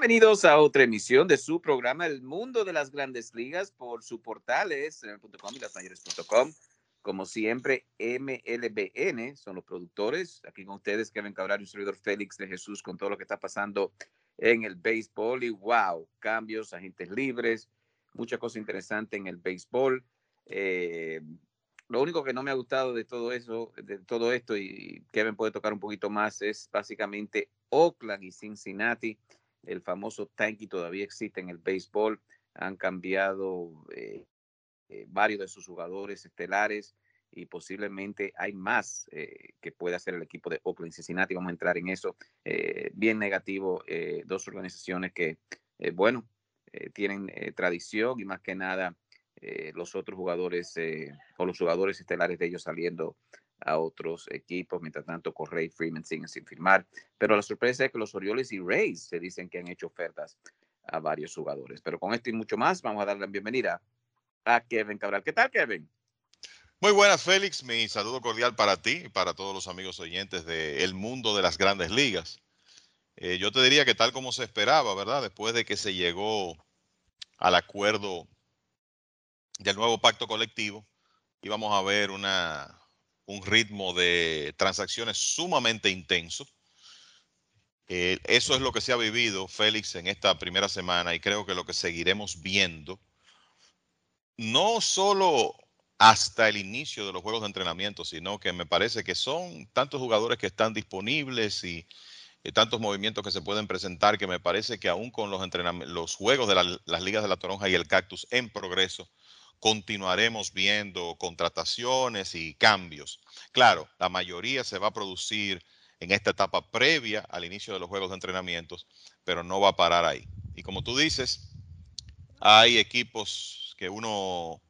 Bienvenidos a otra emisión de su programa El Mundo de las Grandes Ligas por su portales, y lasmayores.com. Como siempre, MLBN son los productores. Aquí con ustedes, Kevin Cabral y su servidor Félix de Jesús con todo lo que está pasando en el béisbol. Y wow, cambios, agentes libres, mucha cosa interesante en el béisbol. Eh, lo único que no me ha gustado de todo eso, de todo esto, y Kevin puede tocar un poquito más, es básicamente Oakland y Cincinnati el famoso tanky todavía existe en el béisbol. Han cambiado eh, eh, varios de sus jugadores estelares y posiblemente hay más eh, que puede hacer el equipo de Oakland Cincinnati. Vamos a entrar en eso. bien negativo, dos organizaciones que, bueno, tienen tradición y más que nada los otros jugadores o los jugadores estelares de ellos saliendo a otros equipos. Mientras tanto, Correa y Freeman siguen sin firmar. Pero la sorpresa es que los Orioles y Rays se dicen que han hecho ofertas a varios jugadores. Pero con esto y mucho más, vamos a darle la bienvenida a Kevin Cabral. ¿Qué tal, Kevin? Muy buenas, Félix. Mi saludo cordial para ti y para todos los amigos oyentes del mundo de las grandes ligas. Eh, yo te diría que tal como se esperaba, ¿verdad? Después de que se llegó al acuerdo del nuevo pacto colectivo, íbamos a ver una, un ritmo de transacciones sumamente intenso. Eh, eso es lo que se ha vivido, Félix, en esta primera semana y creo que lo que seguiremos viendo, no solo hasta el inicio de los juegos de entrenamiento, sino que me parece que son tantos jugadores que están disponibles y, tantos movimientos que se pueden presentar que me parece que aún con los, los juegos de las ligas de la Toronja y el Cactus en progreso, continuaremos viendo contrataciones y cambios. Claro, la mayoría se va a producir en esta etapa previa al inicio de los juegos de entrenamientos, pero no va a parar ahí. Y como tú dices, hay equipos que uno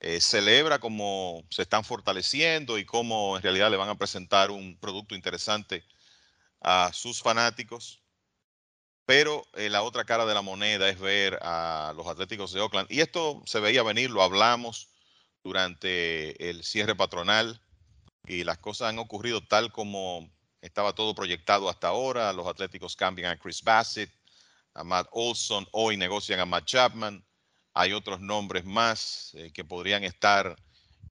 eh, celebra cómo se están fortaleciendo y cómo en realidad le van a presentar un producto interesante a sus fanáticos. Pero eh, la otra cara de la moneda es ver a los Atléticos de Oakland. Y esto se veía venir, lo hablamos durante el cierre patronal y las cosas han ocurrido tal como estaba todo proyectado hasta ahora. Los Atléticos cambian a Chris Bassett, a Matt Olson, hoy negocian a Matt Chapman. Hay otros nombres más eh, que podrían estar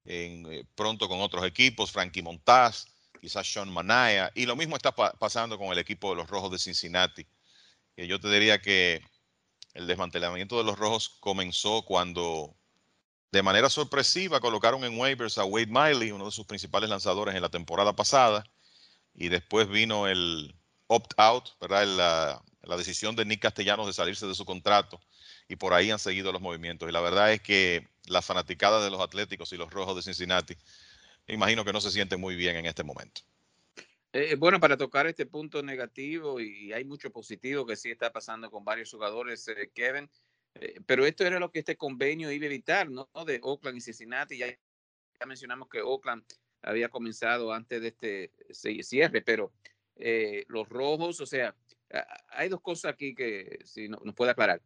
en, eh, pronto con otros equipos, Frankie Montaz, quizás Sean Manaya, y lo mismo está pasando con el equipo de los Rojos de Cincinnati yo te diría que el desmantelamiento de los rojos comenzó cuando de manera sorpresiva colocaron en waivers a Wade Miley, uno de sus principales lanzadores en la temporada pasada, y después vino el opt-out, ¿verdad? La, decisión de Nick Castellanos de salirse de su contrato, y por ahí han seguido los movimientos. Y la verdad es que la fanaticada de los Atléticos y los Rojos de Cincinnati, imagino que no se sienten muy bien en este momento. Eh, bueno, para tocar este punto negativo, y hay mucho positivo que sí está pasando con varios jugadores, eh, Kevin, eh, pero esto era lo que este convenio iba a evitar, ¿no? De Oakland y Cincinnati, ya mencionamos que Oakland había comenzado antes de este cierre, pero los rojos, o sea, hay dos cosas aquí que si no, nos puede aclarar.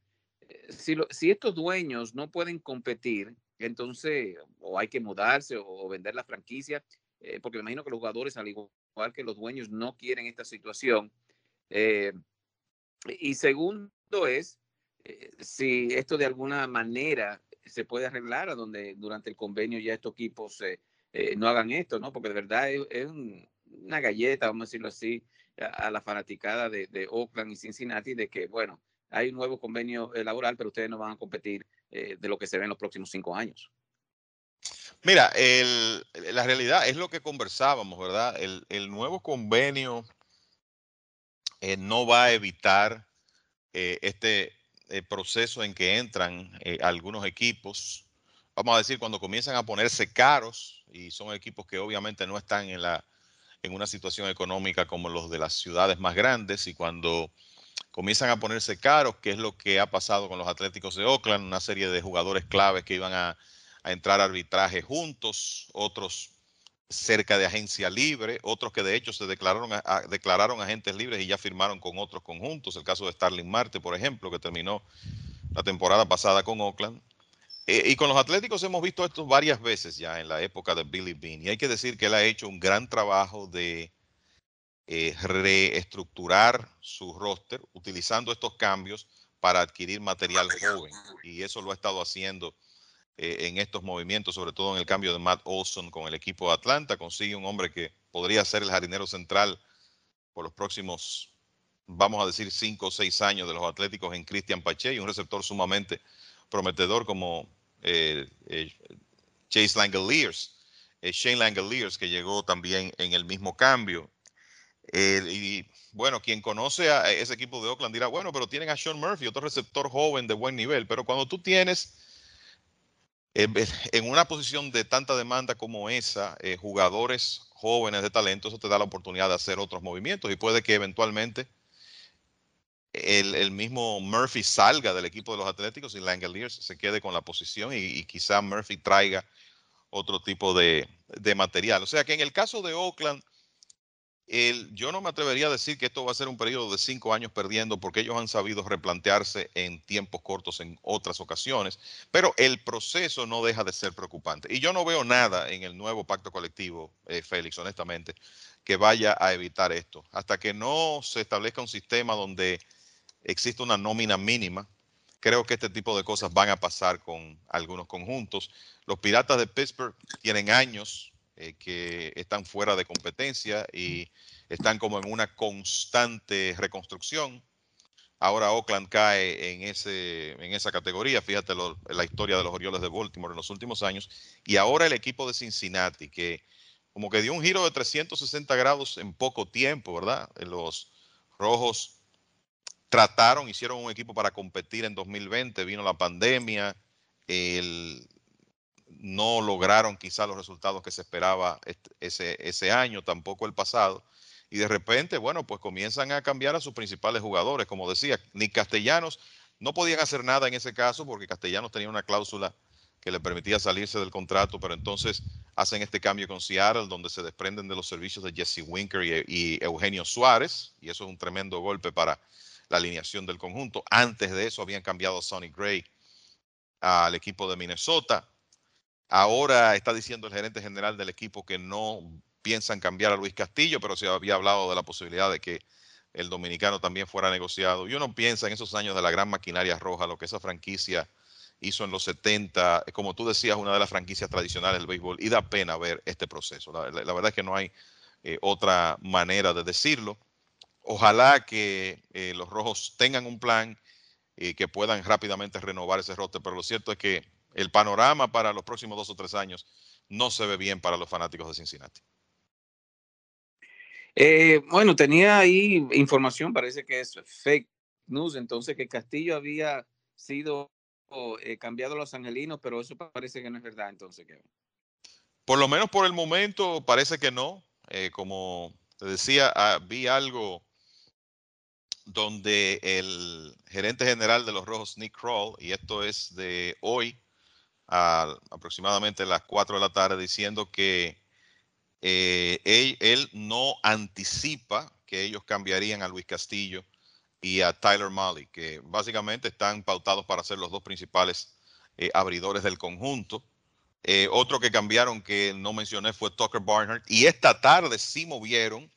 Si, estos dueños no pueden competir, entonces o hay que mudarse o, vender la franquicia, porque me imagino que los jugadores, al igual que los dueños, no quieren esta situación. y segundo es, si esto de alguna manera se puede arreglar a donde durante el convenio ya estos equipos eh, no hagan esto, ¿no? Porque de verdad es, una galleta, vamos a decirlo así, a, la fanaticada de, Oakland y Cincinnati de que, bueno, hay un nuevo convenio eh, laboral, pero ustedes no van a competir eh, de lo que se ve en los próximos cinco años. Mira, la realidad es lo que conversábamos, ¿verdad? El, nuevo convenio no va a evitar este proceso en que entran algunos equipos vamos a decir, cuando comienzan a ponerse caros y son equipos que obviamente no están en, la, en una situación económica como los de las ciudades más grandes y cuando comienzan a ponerse caros, que es lo que ha pasado con los Atléticos de Oakland, una serie de jugadores claves que iban a, entrar a arbitraje juntos, otros cerca de agencia libre, otros que de hecho se declararon, declararon agentes libres y ya firmaron con otros conjuntos, el caso de Starling Marte, por ejemplo, que terminó la temporada pasada con Oakland. Eh, y con los Atléticos hemos visto esto varias veces ya en la época de Billy Bean. Y hay que decir que él ha hecho un gran trabajo de eh, reestructurar su roster utilizando estos cambios para adquirir material joven. Y eso lo ha estado haciendo eh, en estos movimientos, sobre todo en el cambio de Matt Olson con el equipo de Atlanta. Consigue un hombre que podría ser el jardinero central por los próximos, vamos a decir, cinco o seis años de los Atléticos en Christian Pache y un receptor sumamente prometedor como eh, eh, Chase Langoliers, eh, Shane Langoliers, que llegó también en el mismo cambio. y bueno, quien conoce a ese equipo de Oakland dirá, bueno, pero tienen a Sean Murphy, otro receptor joven de buen nivel, pero cuando tú tienes en una posición de tanta demanda como esa, jugadores jóvenes de talento, eso te da la oportunidad de hacer otros movimientos y puede que eventualmente el, mismo Murphy salga del equipo de los Atléticos y Langeliers se quede con la posición y, quizá Murphy traiga otro tipo de, material. O sea que en el caso de Oakland, el, yo no me atrevería a decir que esto va a ser un periodo de cinco años perdiendo porque ellos han sabido replantearse en tiempos cortos en otras ocasiones, pero el proceso no deja de ser preocupante. Y yo no veo nada en el nuevo pacto colectivo, eh, Félix, honestamente, que vaya a evitar esto. Hasta que no se establezca un sistema donde existe una nómina mínima. Creo que este tipo de cosas van a pasar con algunos conjuntos. Los Piratas de Pittsburgh tienen años eh, que están fuera de competencia y están como en una constante reconstrucción. Ahora Oakland cae en, ese, en esa categoría. Fíjate la historia de los Orioles de Baltimore en los últimos años. Y ahora el equipo de Cincinnati, que como que dio un giro de 360 grados en poco tiempo, ¿verdad? Los Rojos trataron, hicieron un equipo para competir en 2020, vino la pandemia, no lograron quizá los resultados que se esperaba ese, ese año, tampoco el pasado. Y de repente, bueno, pues comienzan a cambiar a sus principales jugadores. Como decía, ni Castellanos no podían hacer nada en ese caso porque Castellanos tenía una cláusula que le permitía salirse del contrato, pero entonces hacen este cambio con Seattle, donde se desprenden de los servicios de Jesse Winker y, y Eugenio Suárez, y eso es un tremendo golpe para la alineación del conjunto. Antes de eso habían cambiado a Sonny Gray al equipo de Minnesota. Ahora está diciendo el gerente general del equipo que no piensan cambiar a Luis Castillo, pero se había hablado de la posibilidad de que el dominicano también fuera negociado. Y uno piensa en esos años de la gran maquinaria roja, lo que esa franquicia hizo en los 70, como tú decías, una de las franquicias tradicionales del béisbol, y da pena ver este proceso. La, verdad es que no hay eh, otra manera de decirlo. Ojalá que eh, los rojos tengan un plan y que puedan rápidamente renovar ese roster, pero lo cierto es que el panorama para los próximos dos o tres años no se ve bien para los fanáticos de Cincinnati. Eh, bueno, tenía ahí información, parece que es fake news, entonces que Castillo había sido eh, cambiado a los angelinos, pero eso parece que no es verdad, entonces. Por lo menos por el momento parece que no. como te decía, ah, vi algo donde el gerente general de los Rojos, Nick Kroll, y esto es de hoy, a, aproximadamente las 4 de la tarde diciendo que eh, él, no anticipa que ellos cambiarían a Luis Castillo y a Tyler Malley, que básicamente están pautados para ser los dos principales eh, abridores del conjunto. Eh, otro que cambiaron que no mencioné fue Tucker Barnhart. Y esta tarde sí movieron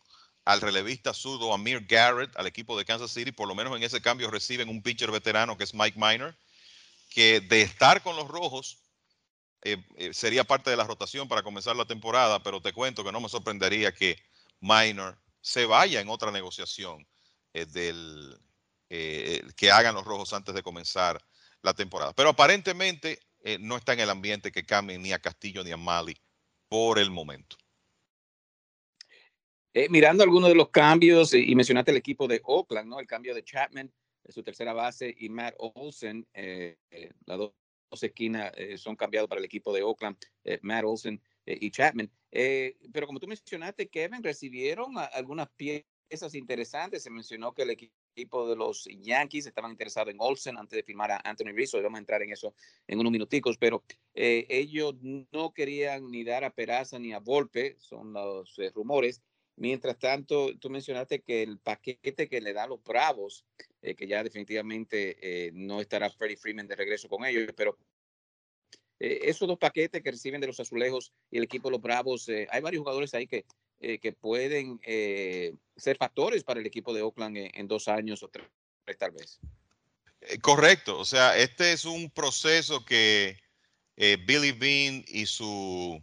al relevista zurdo Amir Garrett al equipo de Kansas City. Por lo menos en ese cambio reciben un pitcher veterano que es Mike Miner, que de estar con los rojos eh, eh, sería parte de la rotación para comenzar la temporada, pero te cuento que no me sorprendería que Miner se vaya en otra negociación eh, del, que hagan los rojos antes de comenzar la temporada. Pero aparentemente no está en el ambiente que cambien ni a Castillo ni a Mali por el momento. Mirando algunos de los cambios, y mencionaste el equipo de Oakland, ¿no? El cambio de Chapman, su tercera base, y Matt Olsen, las dos, esquinas son cambiados para el equipo de Oakland, Matt Olsen y Chapman. pero como tú mencionaste, Kevin, recibieron algunas piezas interesantes. Se mencionó que el equipo de los Yankees estaban interesados en Olsen antes de firmar a Anthony Rizzo. Vamos a entrar en eso en unos minuticos, pero eh, ellos no querían ni dar a Peraza ni a Volpe, son los eh, rumores. Mientras tanto, tú mencionaste que el paquete que le da a los Bravos, eh, que ya definitivamente no estará Freddie Freeman de regreso con ellos, pero esos dos paquetes que reciben de los Azulejos y el equipo de los Bravos, hay varios jugadores ahí que eh, que pueden eh, ser factores para el equipo de Oakland en, dos años o tres, tal vez. Eh, correcto, o sea, este es un proceso que Billy Bean y su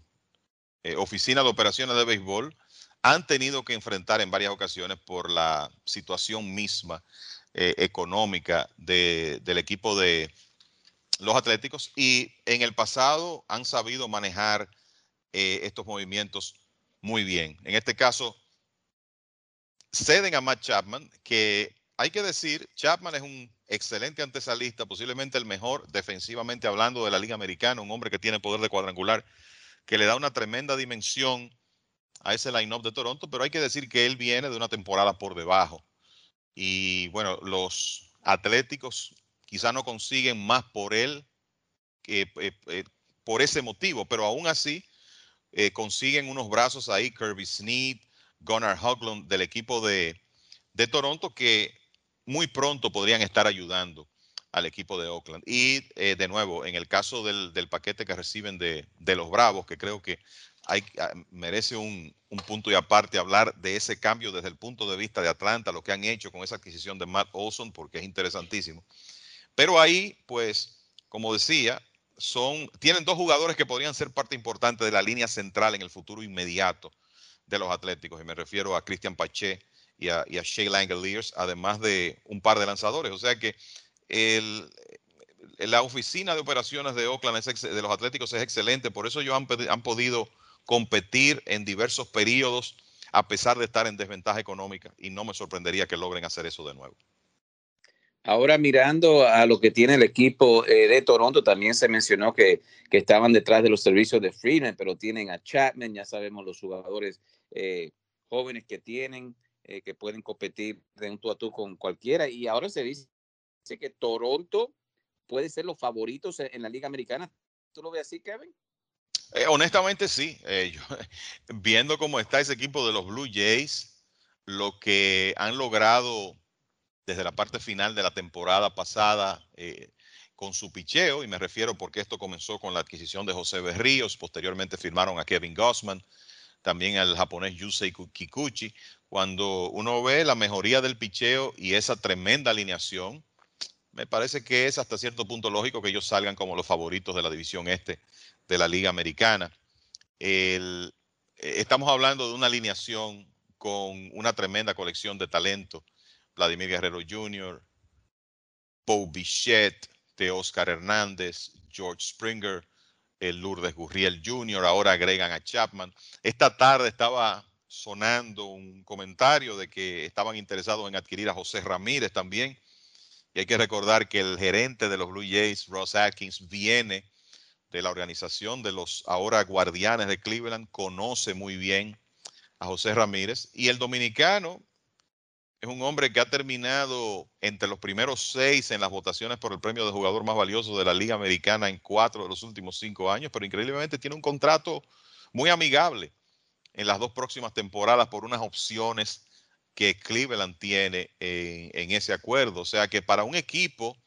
oficina de operaciones de béisbol han tenido que enfrentar en varias ocasiones por la situación misma económica del equipo de los Atléticos y en el pasado han sabido manejar estos movimientos muy bien. En este caso, ceden a Matt Chapman, que hay que decir, Chapman es un excelente antesalista, posiblemente el mejor defensivamente hablando de la Liga Americana, un hombre que tiene poder de cuadrangular, que le da una tremenda dimensión a ese line-up de Toronto, pero hay que decir que él viene de una temporada por debajo. Y bueno, los Atléticos quizá no consiguen más por él que eh, eh, por ese motivo, pero aún así eh, consiguen unos brazos ahí, Kirby Sneed, Gunnar Hoglund del equipo de, Toronto, que muy pronto podrían estar ayudando al equipo de Oakland. Y de nuevo, en el caso del, paquete que reciben de, los Bravos, que creo que hay, ah, merece un, un, punto y aparte hablar de ese cambio desde el punto de vista de Atlanta, lo que han hecho con esa adquisición de Matt Olson, porque es interesantísimo. Pero ahí, pues, como decía, son, tienen dos jugadores que podrían ser parte importante de la línea central en el futuro inmediato de los Atléticos, y me refiero a Christian Pache y a, y a Shea Langeliers, además de un par de lanzadores. O sea que la oficina de operaciones de Oakland de los Atléticos es excelente, por eso ellos han, han podido competir en diversos periodos a pesar de estar en desventaja económica y no me sorprendería que logren hacer eso de nuevo. Ahora mirando a lo que tiene el equipo eh, de Toronto, también se mencionó que, que, estaban detrás de los servicios de Freeman, pero tienen a Chapman, ya sabemos los jugadores eh, jóvenes que tienen, eh, que pueden competir de un tú a tú con cualquiera. Y ahora se dice que Toronto puede ser los favoritos en la Liga Americana. ¿Tú lo ves así, Kevin? Honestamente sí. viendo cómo está ese equipo de los Blue Jays, lo que han logrado desde la parte final de la temporada pasada eh, con su picheo, y me refiero porque esto comenzó con la adquisición de José Berríos, posteriormente firmaron a Kevin Gossman, también al japonés Yusei Kikuchi. Cuando uno ve la mejoría del picheo y esa tremenda alineación, me parece que es hasta cierto punto lógico que ellos salgan como los favoritos de la división este de la Liga Americana. Eh, estamos hablando de una alineación con una tremenda colección de talento Vladimir Guerrero Jr., Bo Bichette, de Oscar Hernández, George Springer, el Lourdes Gurriel Jr., ahora agregan a Chapman. Esta tarde estaba sonando un comentario de que estaban interesados en adquirir a José Ramírez también. Y hay que recordar que el gerente de los Blue Jays, Ross Atkins, viene de la organización de los ahora guardianes de Cleveland, conoce muy bien a José Ramírez. Y el dominicano es un hombre que ha terminado entre los primeros seis en las votaciones por el premio de jugador más valioso de la Liga Americana en cuatro de los últimos cinco años, pero increíblemente tiene un contrato muy amigable en las dos próximas temporadas por unas opciones que Cleveland tiene en, ese acuerdo. O sea que para un equipo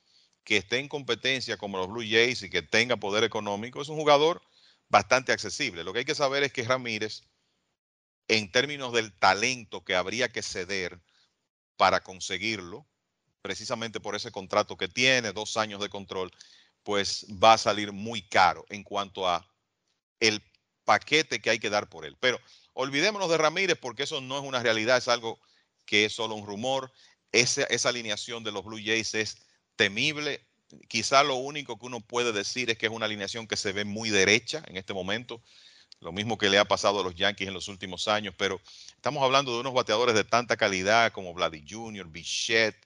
que esté en competencia como los Blue Jays y que tenga poder económico, es un jugador bastante accesible. Lo que hay que saber es que Ramírez, en términos del talento que habría que ceder para conseguirlo, precisamente por ese contrato que tiene, dos años de control, pues va a salir muy caro en cuanto a el paquete que hay que dar por él. Pero olvidémonos de Ramírez porque eso no es una realidad, es algo que es solo un rumor. Esa, esa alineación de los Blue Jays es temible. Quizá lo único que uno puede decir es que es una alineación que se ve muy derecha en este momento. Lo mismo que le ha pasado a los Yankees en los últimos años, pero estamos hablando de unos bateadores de tanta calidad como Vladdy Jr., Bichette,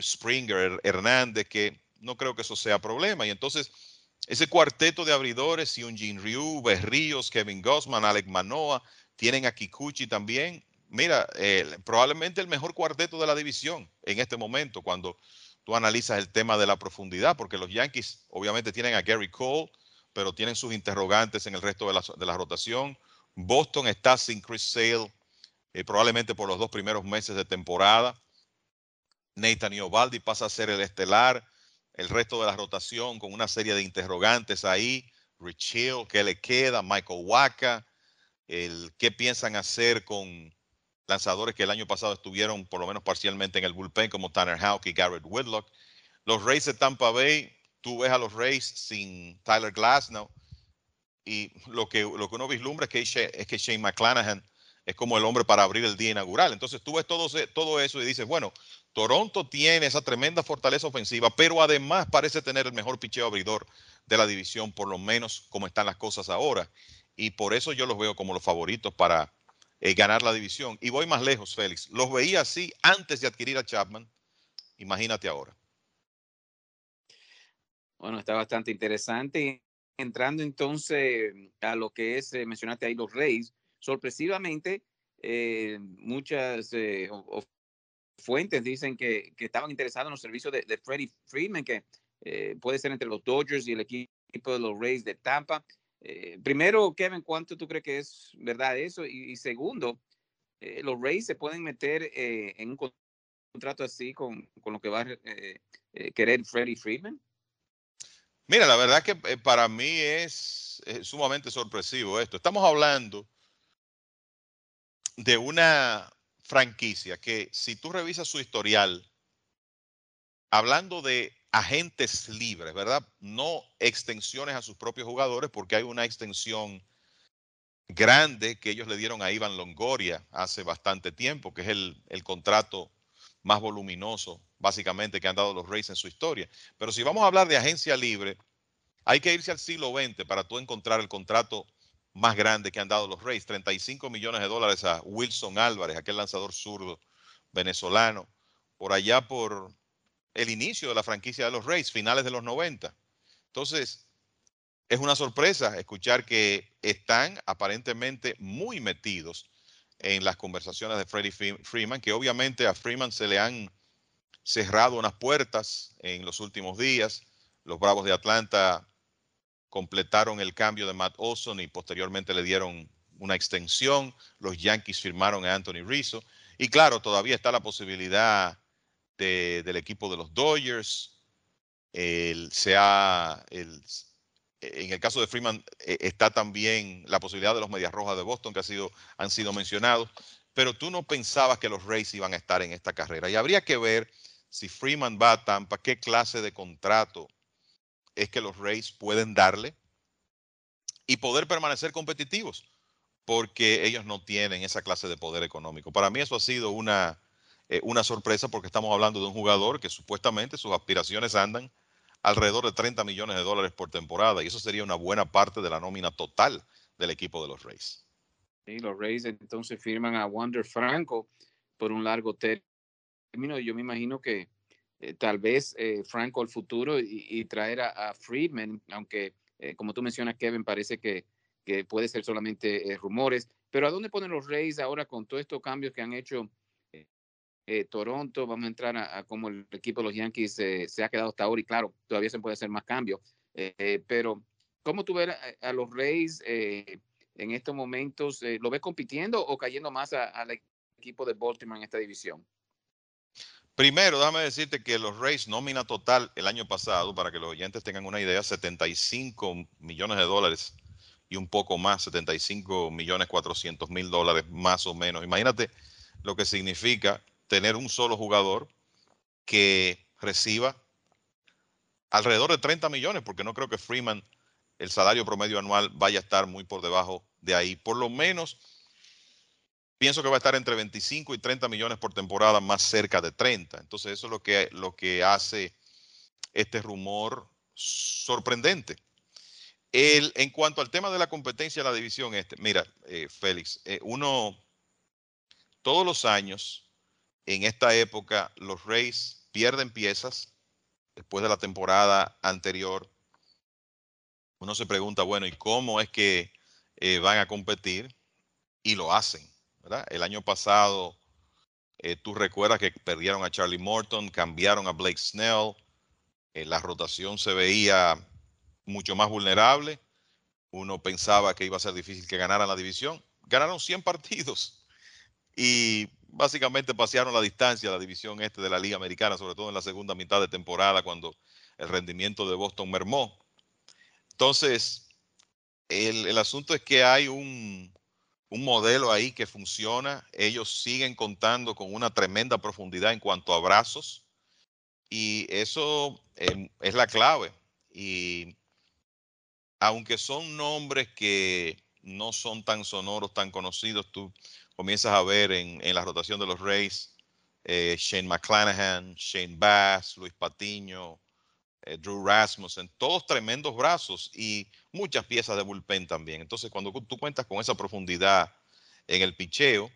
Springer, Hernández, que no creo que eso sea problema. Y entonces, ese cuarteto de abridores, Jin Ryu, Berríos, Kevin Gossman, Alec Manoa, tienen a Kikuchi también. Mira, probablemente el mejor cuarteto de la división en este momento, cuando tú analizas el tema de la profundidad, porque los Yankees obviamente tienen a Gary Cole, pero tienen sus interrogantes en el resto de la, rotación. Boston está sin Chris Sale, eh, probablemente por los dos primeros meses de temporada. Nathan Iovaldi pasa a ser el estelar. El resto de la rotación con una serie de interrogantes ahí. Rich Hill, ¿qué le queda? Michael Waka. El, ¿Qué piensan hacer con lanzadores que el año pasado estuvieron por lo menos parcialmente en el bullpen como Tanner Houck y Garrett Whitlock. Los Rays de Tampa Bay, tú ves a los Rays sin Tyler Glasnow y lo que, uno vislumbra es que, es que Shane McClanahan es como el hombre para abrir el día inaugural. Entonces tú ves todo, todo eso y dices, bueno, Toronto tiene esa tremenda fortaleza ofensiva, pero además parece tener el mejor picheo abridor de la división, por lo menos como están las cosas ahora. Y por eso yo los veo como los favoritos para, eh, ganar la división. Y voy más lejos, Félix. Los veía así antes de adquirir a Chapman. Imagínate ahora. Bueno, está bastante interesante. Entrando entonces a lo que es, eh, mencionaste ahí los Reyes, sorpresivamente, eh, muchas fuentes dicen que, estaban interesados en los servicios de, de Freddie Freeman, que puede ser entre los Dodgers y el equipo de los Rays de Tampa. Eh, primero, Kevin, ¿cuánto tú crees que es verdad eso? Y, segundo, eh, los Rays se pueden meter eh, en un contrato así con, lo que va a querer Freddie Freeman. Mira, la verdad que para mí es, sumamente sorpresivo esto. Estamos hablando de una franquicia que si tú revisas su historial, hablando de agentes libres, ¿verdad? No extensiones a sus propios jugadores, porque hay una extensión grande que ellos le dieron a Iván Longoria hace bastante tiempo, que es el, contrato más voluminoso, básicamente, que han dado los Rays en su historia. Pero si vamos a hablar de agencia libre, hay que irse al siglo XX para tú encontrar el contrato más grande que han dado los Rays, 35 millones de dólares a Wilson Álvarez, aquel lanzador zurdo venezolano, por allá por el inicio de la franquicia de los Rays, finales de los 90. Entonces, es una sorpresa escuchar que están aparentemente muy metidos en las conversaciones de Freddie Freeman, que obviamente a Freeman se le han cerrado unas puertas en los últimos días. Los Bravos de Atlanta completaron el cambio de Matt Olson y posteriormente le dieron una extensión. Los Yankees firmaron a Anthony Rizzo. Y claro, todavía está la posibilidad del equipo de los Dodgers. El, el, en el caso de Freeman eh, está también la posibilidad de los Medias Rojas de Boston que ha sido, han sido mencionados, pero tú no pensabas que los Rays iban a estar en esta carrera. Y habría que ver si Freeman va a Tampa, qué clase de contrato es que los Rays pueden darle y poder permanecer competitivos, porque ellos no tienen esa clase de poder económico. Para mí eso ha sido una, eh, una sorpresa porque estamos hablando de un jugador que supuestamente sus aspiraciones andan alrededor de 30 millones de dólares por temporada y eso sería una buena parte de la nómina total del equipo de los Rays. Sí, los Rays entonces firman a Wander Franco por un largo término. Yo me imagino que eh, tal vez eh, Franco el futuro y, traer a, Friedman, aunque como tú mencionas, Kevin, parece que, que puede ser solamente rumores. Pero ¿a dónde ponen los Rays ahora con todos estos cambios que han hecho eh, Toronto, vamos a entrar a, como el equipo de los Yankees se ha quedado hasta ahora y claro, todavía se puede hacer más cambios, pero ¿cómo tú ves a, los Rays en estos momentos? ¿Lo ves compitiendo o cayendo más al equipo de Baltimore en esta división? Primero, déjame decirte que los Rays nómina total el año pasado, para que los oyentes tengan una idea, 75 millones de dólares y un poco más, 75 millones 400 mil dólares más o menos. Imagínate lo que significa tener un solo jugador que reciba alrededor de 30 millones, porque no creo que Freeman, el salario promedio anual, vaya a estar muy por debajo de ahí. Por lo menos, pienso que va a estar entre 25 y 30 millones por temporada, más cerca de 30. Entonces, eso es lo que, lo que hace este rumor sorprendente. El, en cuanto al tema de la competencia de la división este, mira, eh, Félix, eh, uno, todos los años, en esta época, los Rays pierden piezas después de la temporada anterior. Uno se pregunta, bueno, ¿y cómo es que eh, van a competir? Y lo hacen, ¿verdad? El año pasado, tú recuerdas que perdieron a Charlie Morton, cambiaron a Blake Snell, la rotación se veía mucho más vulnerable. Uno pensaba que iba a ser difícil que ganaran la división. Ganaron 100 partidos y básicamente pasearon la distancia la división este de la Liga Americana, sobre todo en la segunda mitad de temporada cuando el rendimiento de Boston mermó. Entonces, el, asunto es que hay un, modelo ahí que funciona. Ellos siguen contando con una tremenda profundidad en cuanto a brazos y eso em, es la clave. Y aunque son nombres que no son tan sonoros, tan conocidos, tú comienzas a ver en, la rotación de los Rays, eh, Shane McClanahan, Shane Bass, Luis Patiño, eh, Drew Rasmussen, todos tremendos brazos y muchas piezas de bullpen también. Entonces, cuando tú cuentas con esa profundidad en el picheo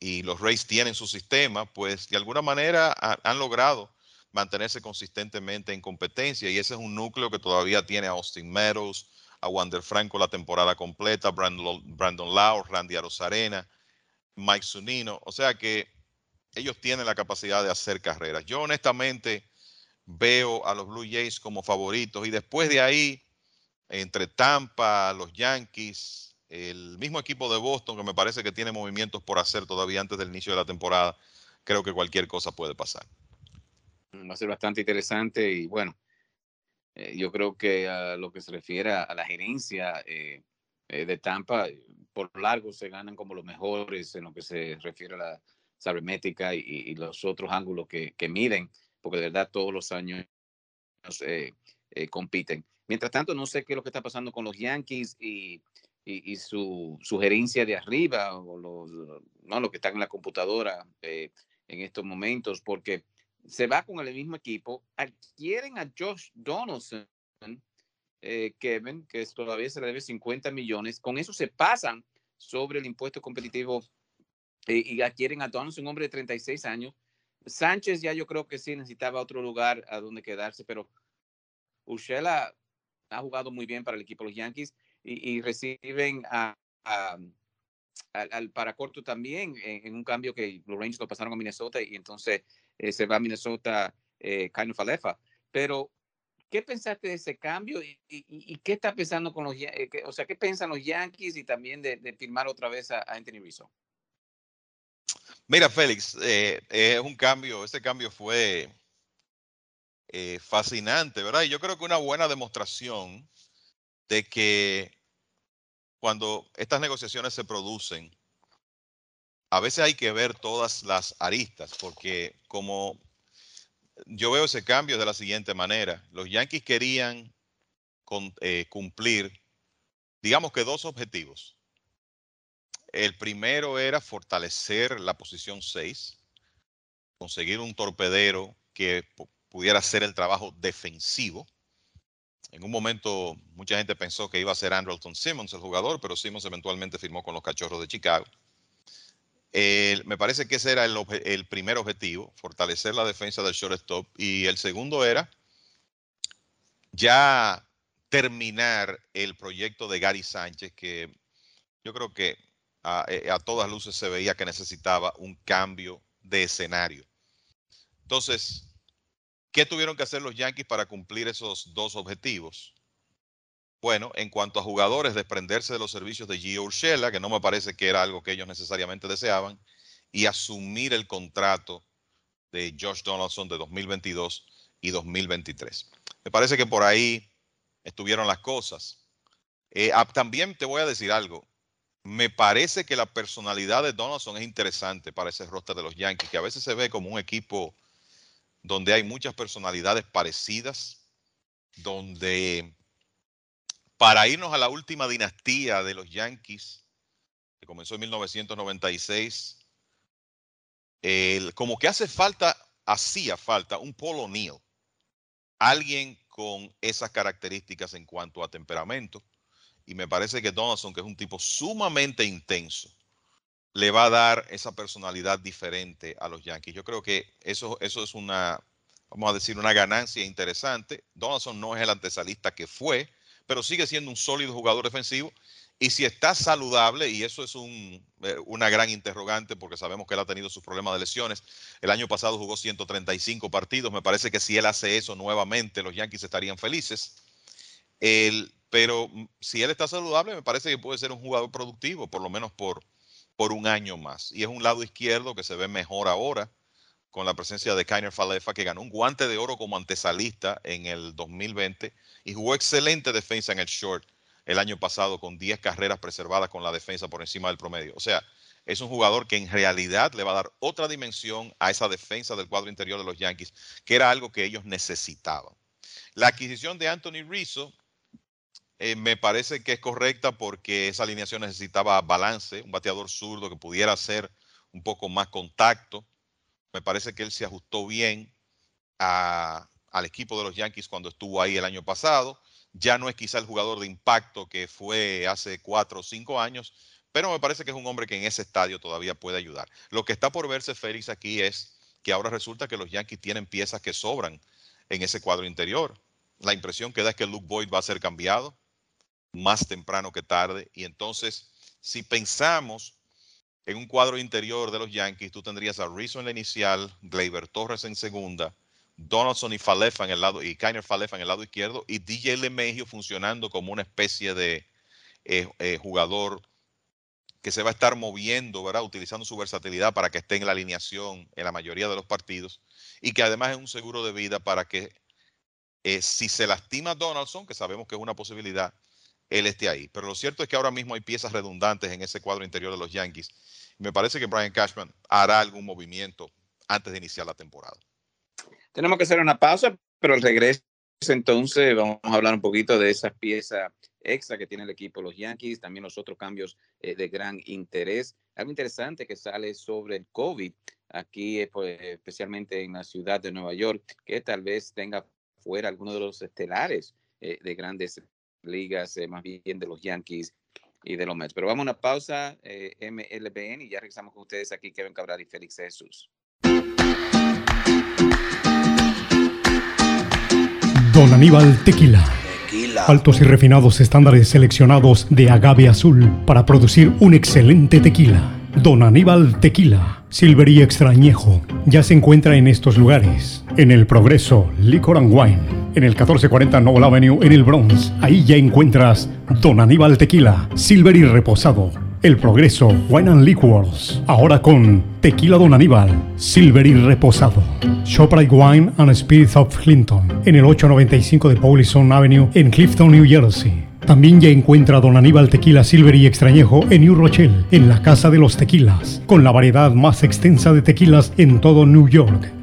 y los Rays tienen su sistema, pues de alguna manera han logrado mantenerse consistentemente en competencia y ese es un núcleo que todavía tiene a Austin Meadows, a Wander Franco la temporada completa, Brandon, Lau, Randy Arozarena, Mike Zunino, o sea que ellos tienen la capacidad de hacer carreras. Yo honestamente veo a los Blue Jays como favoritos y después de ahí, entre Tampa, los Yankees, el mismo equipo de Boston que me parece que tiene movimientos por hacer todavía antes del inicio de la temporada, creo que cualquier cosa puede pasar va a ser bastante interesante y bueno, eh, yo creo que a lo que se refiere a, la gerencia eh, eh, de Tampa, por largo se ganan como los mejores en lo que se refiere a la sabermética y, los otros ángulos que, que, miden, porque de verdad todos los años compiten. Mientras tanto, no sé qué es lo que está pasando con los Yankees y, y, su, su, gerencia de arriba, o los, no, lo que están en la computadora en estos momentos, porque se va con el mismo equipo, adquieren a Josh Donaldson, eh, Kevin, que todavía se le debe 50 millones, con eso se pasan sobre el impuesto competitivo y adquieren a Donaldson, un hombre de 36 años. Sánchez ya yo creo que sí necesitaba otro lugar a donde quedarse, pero Urshela ha jugado muy bien para el equipo de los Yankees y, reciben al, corto también en, un cambio que los Rangers lo pasaron a Minnesota y entonces eh, se va a Minnesota eh, Kaino Falefa. Pero, ¿qué pensaste de ese cambio y, qué está pensando con los, eh, o sea, qué piensan los Yankees y también de, firmar otra vez a, Anthony Rizzo? Mira, Félix, eh, es un cambio, ese cambio fue fascinante, ¿verdad? Y yo creo que una buena demostración de que cuando estas negociaciones se producen, a veces hay que ver todas las aristas, porque como yo veo ese cambio de la siguiente manera, los Yankees querían eh, cumplir, digamos que dos objetivos. El primero era fortalecer la posición 6, conseguir un torpedero que pudiera hacer el trabajo defensivo. En un momento mucha gente pensó que iba a ser Andrelton Simmons el jugador, pero Simmons eventualmente firmó con los Cachorros de Chicago me parece que ese era el, primer objetivo, fortalecer la defensa del shortstop. Y el segundo era ya terminar el proyecto de Gary Sánchez, que yo creo que a, eh, todas luces se veía que necesitaba un cambio de escenario. Entonces, ¿qué tuvieron que hacer los Yankees para cumplir esos dos objetivos? Bueno, en cuanto a jugadores, desprenderse de los servicios de Gio Urshela, que no me parece que era algo que ellos necesariamente deseaban, y asumir el contrato de Josh Donaldson de 2022 y 2023. Me parece que por ahí estuvieron las cosas. Eh, ah, también te voy a decir algo. Me parece que la personalidad de Donaldson es interesante para ese roster de los Yankees, que a veces se ve como un equipo donde hay muchas personalidades parecidas, donde para irnos a la última dinastía de los Yankees, que comenzó en 1996, como que hace falta, hacía falta un Paul O'Neill, alguien con esas características en cuanto a temperamento y me parece que Donaldson, que es un tipo sumamente intenso, le va a dar esa personalidad diferente a los Yankees. Yo creo que eso, es una, vamos a decir, una ganancia interesante. Donaldson no es el antesalista que fue, pero sigue siendo un sólido jugador defensivo. Y si está saludable, y eso es un, eh, una gran interrogante porque sabemos que él ha tenido sus problemas de lesiones. El año pasado jugó 135 partidos. Me parece que si él hace eso nuevamente, los Yankees estarían felices. El, pero mm, si él está saludable, me parece que puede ser un jugador productivo, por lo menos por, por un año más. Y es un lado izquierdo que se ve mejor ahora con la presencia de Kainer Falefa, que ganó un guante de oro como antesalista en el 2020 y jugó excelente defensa en el short el año pasado con 10 carreras preservadas con la defensa por encima del promedio. O sea, es un jugador que en realidad le va a dar otra dimensión a esa defensa del cuadro interior de los Yankees, que era algo que ellos necesitaban. La adquisición de Anthony Rizzo eh, me parece que es correcta porque esa alineación necesitaba balance, un bateador zurdo que pudiera hacer un poco más contacto. Me parece que él se ajustó bien al equipo de los Yankees cuando estuvo ahí el año pasado. Ya no es quizá el jugador de impacto que fue hace cuatro o cinco años, pero me parece que es un hombre que en ese estadio todavía puede ayudar. Lo que está por verse, Félix, aquí es que ahora resulta que los Yankees tienen piezas que sobran en ese cuadro interior. La impresión que da es que Luke Boyd va a ser cambiado más temprano que tarde. Y entonces, si pensamos en un cuadro interior de los Yankees, tú tendrías a Rizzo en la inicial, Gleyber Torres en segunda, Donaldson y Falefa en el lado, y Kainer Falefa en el lado izquierdo, y DJ LeMahieu funcionando como una especie de eh, eh, jugador que se va a estar moviendo, ¿verdad? Utilizando su versatilidad para que esté en la alineación en la mayoría de los partidos y que además es un seguro de vida para que eh, si se lastima Donaldson, que sabemos que es una posibilidad, él esté ahí. Pero lo cierto es que ahora mismo hay piezas redundantes en ese cuadro interior de los Yankees. Me parece que Brian Cashman hará algún movimiento antes de iniciar la temporada. Tenemos que hacer una pausa, pero al regreso entonces vamos a hablar un poquito de esas piezas extra que tiene el equipo los Yankees, también los otros cambios eh, de gran interés. Algo interesante que sale sobre el COVID aquí, eh, pues, especialmente en la ciudad de Nueva York, que tal vez tenga fuera algunos de los estelares eh, de grandes ligas, eh, más bien de los Yankees y de los Mets. Pero vamos a una pausa, eh, MLBN, y ya regresamos con ustedes aquí, Kevin Cabral y Félix Jesús. Don Aníbal Tequila. Tequila. Altos y refinados estándares seleccionados de agave azul para producir un excelente tequila. Don Aníbal Tequila, Silver y Extrañejo, ya se encuentra en estos lugares. En el Progreso, Liquor and Wine en el 1440 Noble Avenue en el Bronx. Ahí ya encuentras Don Aníbal Tequila, Silver y Reposado. El Progreso, Wine and Liquors. Ahora con Tequila Don Aníbal, Silver y Reposado. Shoprite Wine and Spirits of Clinton. En el 895 de Paulison Avenue en Clifton, New Jersey. También ya encuentra Don Aníbal Tequila Silver y Extrañejo en New Rochelle, en la Casa de los Tequilas, con la variedad más extensa de tequilas en todo New York.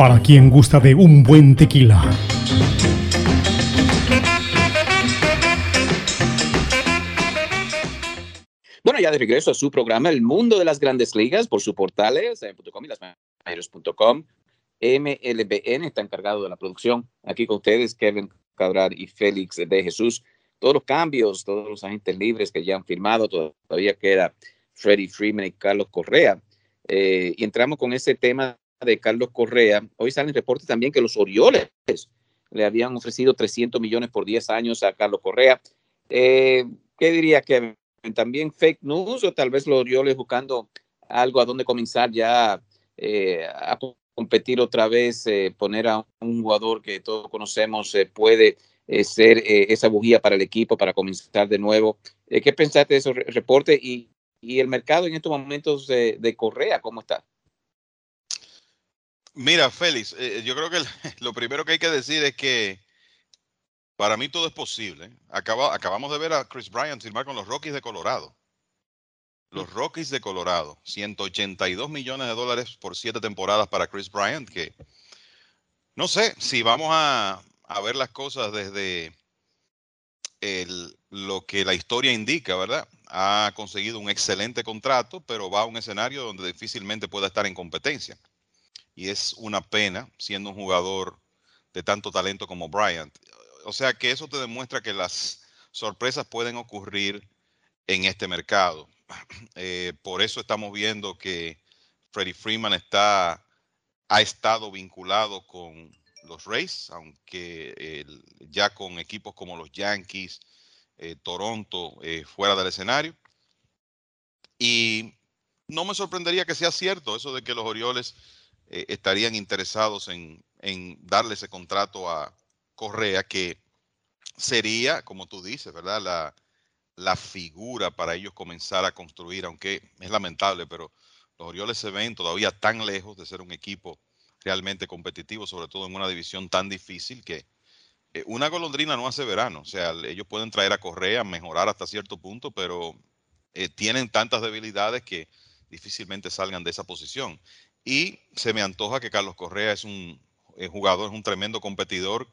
para quien gusta de un buen tequila. Bueno, ya de regreso a su programa El Mundo de las Grandes Ligas por su portales, y las MLBN está encargado de la producción. Aquí con ustedes, Kevin Cabral y Félix de Jesús. Todos los cambios, todos los agentes libres que ya han firmado, todavía queda Freddie Freeman y Carlos Correa. Eh, y entramos con ese tema de Carlos Correa. Hoy salen reportes también que los Orioles le habían ofrecido 300 millones por 10 años a Carlos Correa. Eh, ¿Qué diría que también fake news o tal vez los Orioles buscando algo a donde comenzar ya eh, a competir otra vez, poner a un jugador que todos conocemos puede ser esa bujía para el equipo para comenzar de nuevo? ¿Qué pensaste de esos reportes y, y el mercado en estos momentos de, Correa, ¿cómo está? Mira, Félix, eh, yo creo que lo primero que hay que decir es que para mí todo es posible. acabamos de ver a Chris Bryant firmar con los Rockies de Colorado. Los Rockies de Colorado, 182 millones de dólares por siete temporadas para Chris Bryant, que no sé si vamos a, a ver las cosas desde el, lo que la historia indica, ¿verdad? Ha conseguido un excelente contrato, pero va a un escenario donde difícilmente pueda estar en competencia. Y es una pena siendo un jugador de tanto talento como Bryant. O sea que eso te demuestra que las sorpresas pueden ocurrir en este mercado. Eh, por eso estamos viendo que Freddie Freeman está, ha estado vinculado con los Rays, aunque ya con equipos como los Yankees, eh, Toronto eh, fuera del escenario. Y no me sorprendería que sea cierto eso de que los Orioles eh, estarían interesados en, darle ese contrato a Correa, que sería, como tú dices, ¿verdad? La, figura para ellos comenzar a construir, aunque es lamentable, pero los Orioles se ven todavía tan lejos de ser un equipo realmente competitivo, sobre todo en una división tan difícil que eh, una golondrina no hace verano. O sea, ellos pueden traer a Correa, mejorar hasta cierto punto, pero eh, tienen tantas debilidades que difícilmente salgan de esa posición. Y se me antoja que Carlos Correa es un eh, jugador, es un tremendo competidor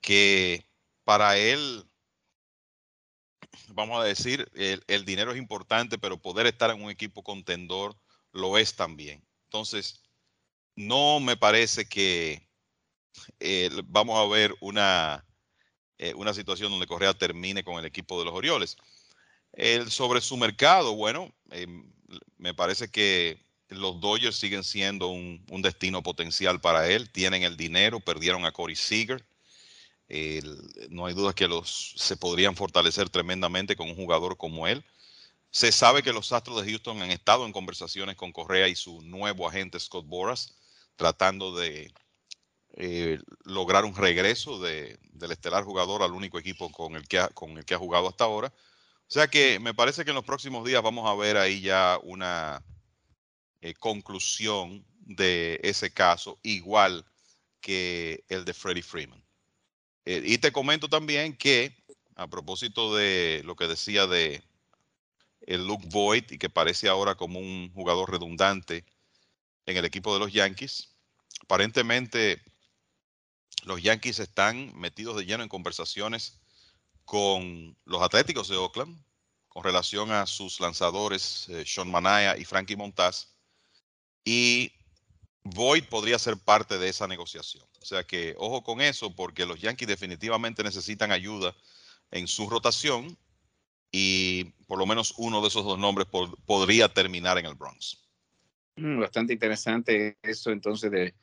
que para él, vamos a decir, el, dinero es importante, pero poder estar en un equipo contendor lo es también. Entonces, no me parece que eh, vamos a ver una, eh, una situación donde Correa termine con el equipo de los Orioles. El, sobre su mercado, bueno, em, me parece que los Dodgers siguen siendo un, destino potencial para él. Tienen el dinero, perdieron a Corey Seager. no hay duda que los se podrían fortalecer tremendamente con un jugador como él. Se sabe que los Astros de Houston han estado en conversaciones con Correa y su nuevo agente Scott Boras, tratando de eh, lograr un regreso de, del estelar jugador al único equipo con el, que ha, con el que ha jugado hasta ahora. O sea que me parece que en los próximos días vamos a ver ahí ya una eh, conclusión de ese caso, igual que el de Freddie Freeman. Eh, y te comento también que, a propósito de lo que decía de el Luke Voigt y que parece ahora como un jugador redundante en el equipo de los Yankees, aparentemente los Yankees están metidos de lleno en conversaciones con los Atléticos de Oakland con relación a sus lanzadores eh, Sean Manaya y Frankie Montaz. Y Boyd podría ser parte de esa negociación. O sea que ojo con eso porque los Yankees definitivamente necesitan ayuda en su rotación y por lo menos uno de esos dos nombres podría terminar en el Bronx. Mm, bastante interesante eso entonces de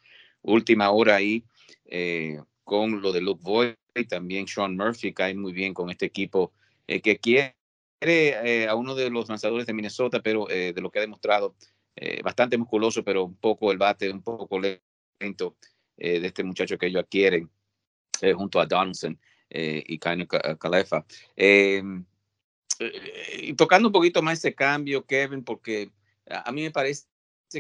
última hora ahí eh, con lo de Luke Boyd y también Sean Murphy cae muy bien con este equipo eh, que quiere eh, a uno de los lanzadores de Minnesota, pero de lo que ha demostrado, bastante musculoso, pero un poco el bate, un poco lento de este muchacho que ellos adquieren junto a Donaldson y Kaino Calefa. Em, y tocando un poquito más ese cambio, Kevin, porque a, mí me parece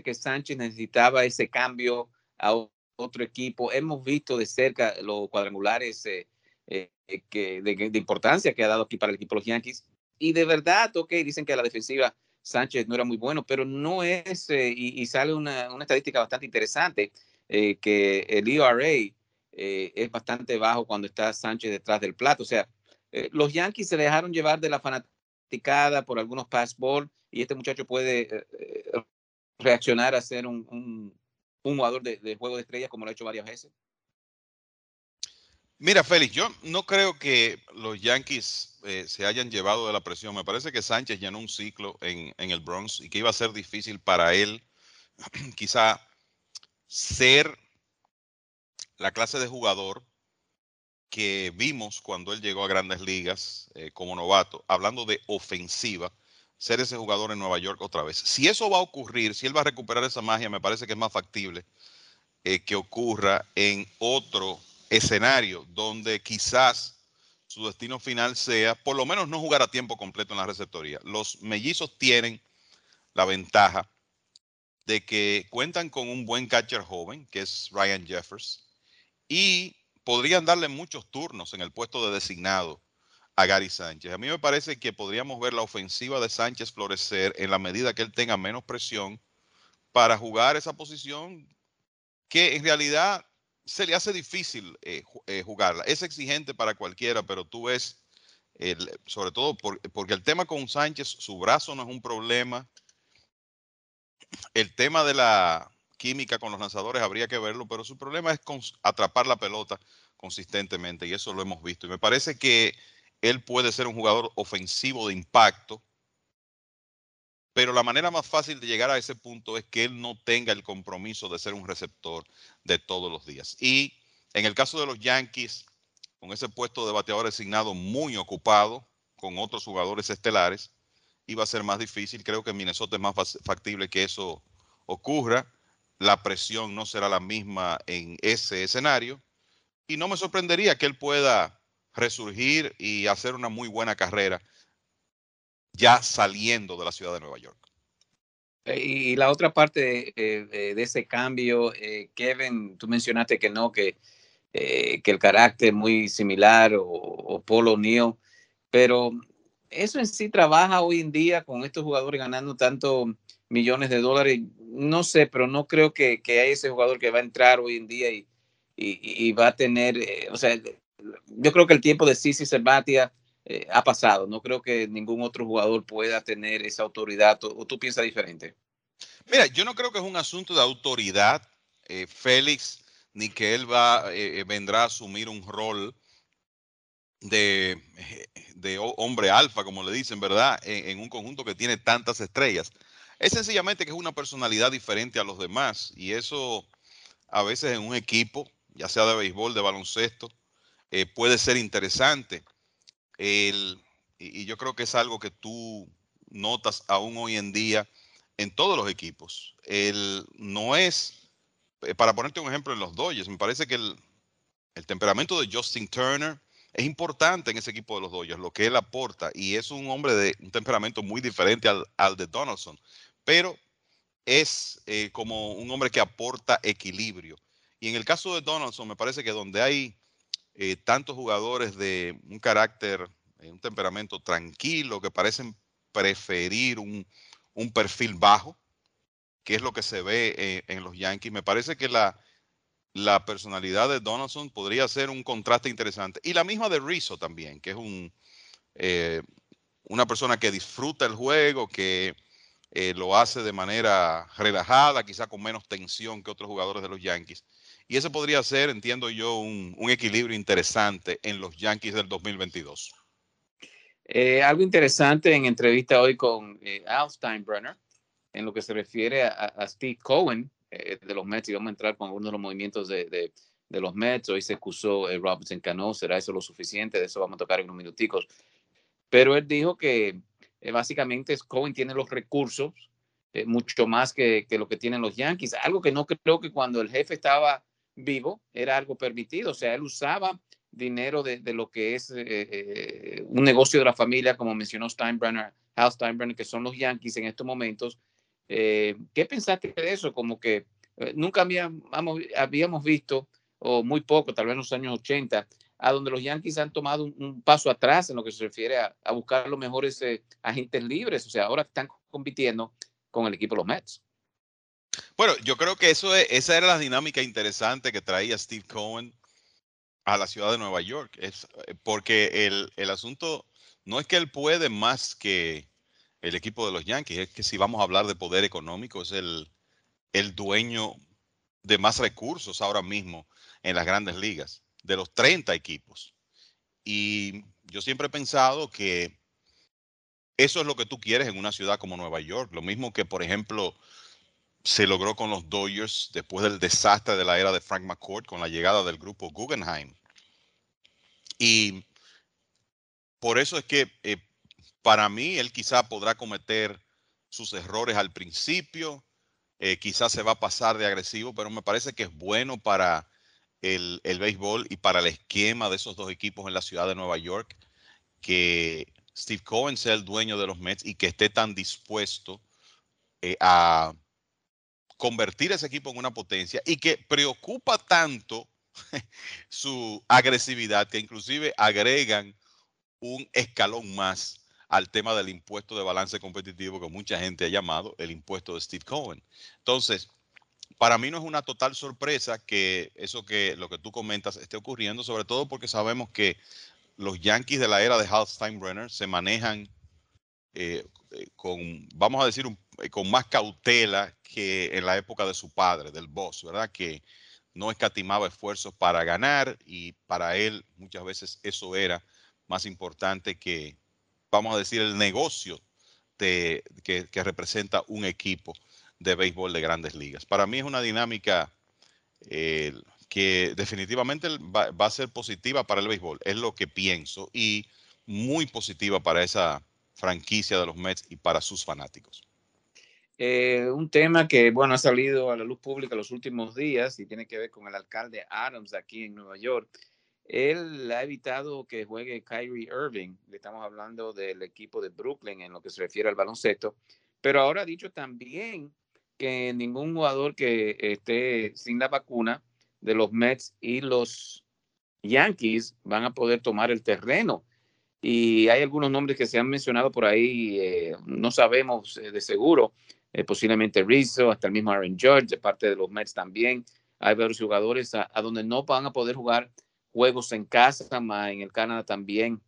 que Sánchez necesitaba ese cambio a otro equipo. Hemos visto de cerca los cuadrangulares eh, eh, que, de, importancia que ha dado aquí para el equipo de los Yankees. Y de verdad, ok, dicen que la defensiva Sánchez no era muy bueno, pero no es, eh, y, sale una, una, estadística bastante interesante, que el ERA es bastante bajo cuando está Sánchez detrás del plato. O sea, los Yankees se dejaron llevar de la fanaticada por algunos pass y este muchacho puede reaccionar a ser un, un jugador de, juego de estrellas como lo ha hecho varias veces? Mira, Félix, yo no creo que los Yankees eh, se hayan llevado de la presión. Me parece que Sánchez llenó un ciclo en, en, el Bronx y que iba a ser difícil para él quizá ser la clase de jugador que vimos cuando él llegó a grandes ligas eh, como novato, hablando de ofensiva, ser ese jugador en Nueva York otra vez. Si eso va a ocurrir, si él va a recuperar esa magia, me parece que es más factible eh, que ocurra en otro escenario donde quizás su destino final sea, por lo menos no jugar a tiempo completo en la receptoría. Los mellizos tienen la ventaja de que cuentan con un buen catcher joven, que es Ryan Jeffers, y podrían darle muchos turnos en el puesto de designado a Gary Sánchez. A mí me parece que podríamos ver la ofensiva de Sánchez florecer en la medida que él tenga menos presión para jugar esa posición que en realidad se le hace difícil eh, eh, jugarla. Es exigente para cualquiera, pero tú ves, sobre todo porque el tema con Sánchez, su brazo no es un problema. El tema de la, química con los lanzadores habría que verlo, pero su problema es atrapar la pelota consistentemente y eso lo hemos visto. Y me parece que él puede ser un jugador ofensivo de impacto, pero la manera más fácil de llegar a ese punto es que él no tenga el compromiso de ser un receptor de todos los días. Y en el caso de los Yankees, con ese puesto de bateador designado muy ocupado, con otros jugadores estelares, iba a ser más difícil. Creo que en Minnesota es más factible que eso ocurra la presión no será la misma en ese escenario. Y no me sorprendería que él pueda resurgir y hacer una muy buena carrera ya saliendo de la ciudad de Nueva York. Eh, y la otra parte eh, de ese cambio, eh, Kevin, tú mencionaste que no, que, que el carácter muy similar o, Polo Neal, pero eso en sí trabaja hoy en día con estos jugadores ganando tanto millones de dólares. No sé, pero no creo que, que haya ese jugador que va a entrar hoy en día y, y, va a tener, o sea, yo creo que el tiempo de Sisi Cervatia eh, ha pasado. No creo que ningún otro jugador pueda tener esa autoridad. ¿O, tú piensas diferente? Mira, yo no creo que es un asunto de autoridad, eh, Félix, ni que él va, vendrá a asumir un rol de, de hombre alfa, como le dicen, ¿verdad? en, un conjunto que tiene tantas estrellas. Es sencillamente que es una personalidad diferente a los demás y eso a veces en un equipo, ya sea de béisbol, de baloncesto, eh, puede ser interesante. Y yo creo que es algo que tú notas aún hoy en día en todos los equipos. El, no es, eh, para ponerte un ejemplo en los Dodgers, me parece que el, temperamento de Justin Turner es importante en ese equipo de los Dodgers, lo que él aporta, y es un hombre de un temperamento muy diferente al, al de Donaldson pero es eh, como un hombre que aporta equilibrio. Y en el caso de Donaldson, me parece que donde hay eh, tantos jugadores de un carácter, eh, un temperamento tranquilo, que parecen preferir un, perfil bajo, que es lo que se ve en los Yankees, me parece que la, la personalidad de Donaldson podría ser un contraste interesante. Y la misma de Rizzo también, que es un, una persona que disfruta el juego, que eh, lo hace de manera relajada, quizá con menos tensión que otros jugadores de los Yankees. Y ese podría ser, entiendo yo, un, equilibrio interesante en los Yankees del 2022. Eh, algo interesante en entrevista hoy con eh, Al Steinbrenner, en lo que se refiere a, Steve Cohen de los Mets, y vamos a entrar con algunos de los movimientos de, los Mets. Hoy se excusó Robinson Cano, ¿será eso lo suficiente? De eso vamos a tocar en unos minuticos. Pero él dijo que eh, básicamente Cohen tiene los recursos eh, mucho más que, lo que tienen los Yankees, algo que no creo que cuando el jefe estaba vivo era algo permitido, o sea, él usaba dinero de, lo que es eh, un negocio de la familia, como mencionó Steinbrenner, Hal Steinbrenner, que son los Yankees en estos momentos. ¿Qué pensaste de eso? Como que nunca habíamos, habíamos visto, o muy poco, tal vez en los años 80, a donde los Yankees han tomado un, paso atrás en lo que se refiere a, buscar los mejores eh, agentes libres. O sea, ahora están compitiendo con el equipo de los Mets. Bueno, yo creo que eso esa era la dinámica interesante que traía Steve Cohen a la ciudad de Nueva York. Es, eh, porque el, el asunto no es que él puede más que el equipo de los Yankees, es que si vamos a hablar de poder económico, es el, el dueño de más recursos ahora mismo en las grandes ligas, de los 30 equipos. Y yo siempre he pensado que eso es lo que tú quieres en una ciudad como Nueva York. Lo mismo que, por ejemplo, se logró con los Dodgers después del desastre de la era de Frank McCourt con la llegada del grupo Guggenheim. Y por eso es que eh, para mí él quizá podrá cometer sus errores al principio, eh, quizás se va a pasar de agresivo, pero me parece que es bueno para el, el, béisbol y para el esquema de esos dos equipos en la ciudad de Nueva York que Steve Cohen sea el dueño de los Mets y que esté tan dispuesto eh, a convertir ese equipo en una potencia y que preocupa tanto su agresividad que inclusive agregan un escalón más al tema del impuesto de balance competitivo que mucha gente ha llamado el impuesto de Steve Cohen. Entonces, para mí no es una total sorpresa que eso que lo que tú comentas esté ocurriendo, sobre todo porque sabemos que los Yankees de la era de Hal Steinbrenner se manejan eh, eh, con, vamos a decir, eh, con más cautela que en la época de su padre, del boss, ¿verdad? Que no escatimaba esfuerzos para ganar y para él muchas veces eso era más importante que, vamos a decir, el negocio de, que, representa un equipo de béisbol de grandes ligas. Para mí es una dinámica que definitivamente va, a ser positiva para el béisbol, es lo que pienso, y muy positiva para esa franquicia de los Mets y para sus fanáticos. Eh, un tema que, bueno, ha salido a la luz pública los últimos días y tiene que ver con el alcalde Adams aquí en Nueva York. Él ha evitado que juegue Kyrie Irving. Le estamos hablando del equipo de Brooklyn en lo que se refiere al baloncesto. Pero ahora ha dicho también que ningún jugador que esté sin la vacuna de los Mets y los Yankees van a poder tomar el terreno. Y hay algunos nombres que se han mencionado por ahí, eh, no sabemos eh, de seguro, eh, posiblemente Rizzo, hasta el mismo Aaron George, de parte de los Mets también. Hay varios jugadores a donde no van a poder jugar juegos en casa, en el Canadá también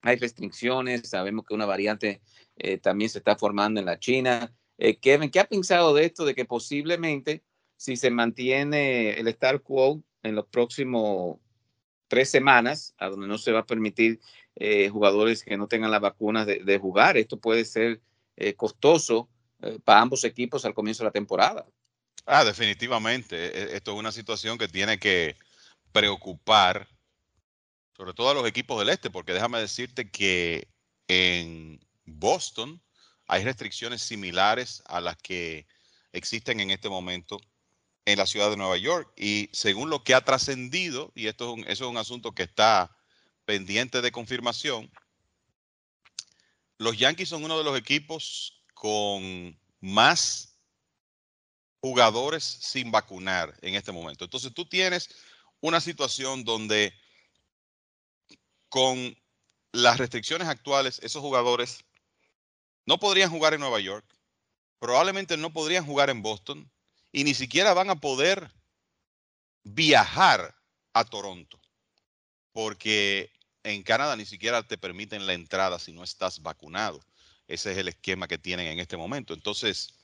hay restricciones, sabemos que una variante también se está formando en la China. Kevin, ¿qué ha pensado de esto de que posiblemente si se mantiene el Star quo en los próximos tres semanas, a donde no se va a permitir eh, jugadores que no tengan las vacunas de, jugar, esto puede ser costoso para ambos equipos al comienzo de la temporada? Ah, definitivamente. E, e, esto es una situación que tiene que preocupar sobre todo a los equipos del este, porque déjame decirte que en Boston hay restricciones similares a las que existen en este momento en la ciudad de Nueva York. Y según lo que ha trascendido, y esto es un, eso es un asunto que está pendiente de confirmación, los Yankees son uno de los equipos con más jugadores sin vacunar en este momento. Entonces tú tienes una situación donde con las restricciones actuales, esos jugadores no podrían jugar en Nueva York, probablemente no podrían jugar en Boston y ni siquiera van a poder viajar a Toronto, porque en Canadá ni siquiera te permiten la entrada si no estás vacunado. Ese es el esquema que tienen en este momento. Entonces,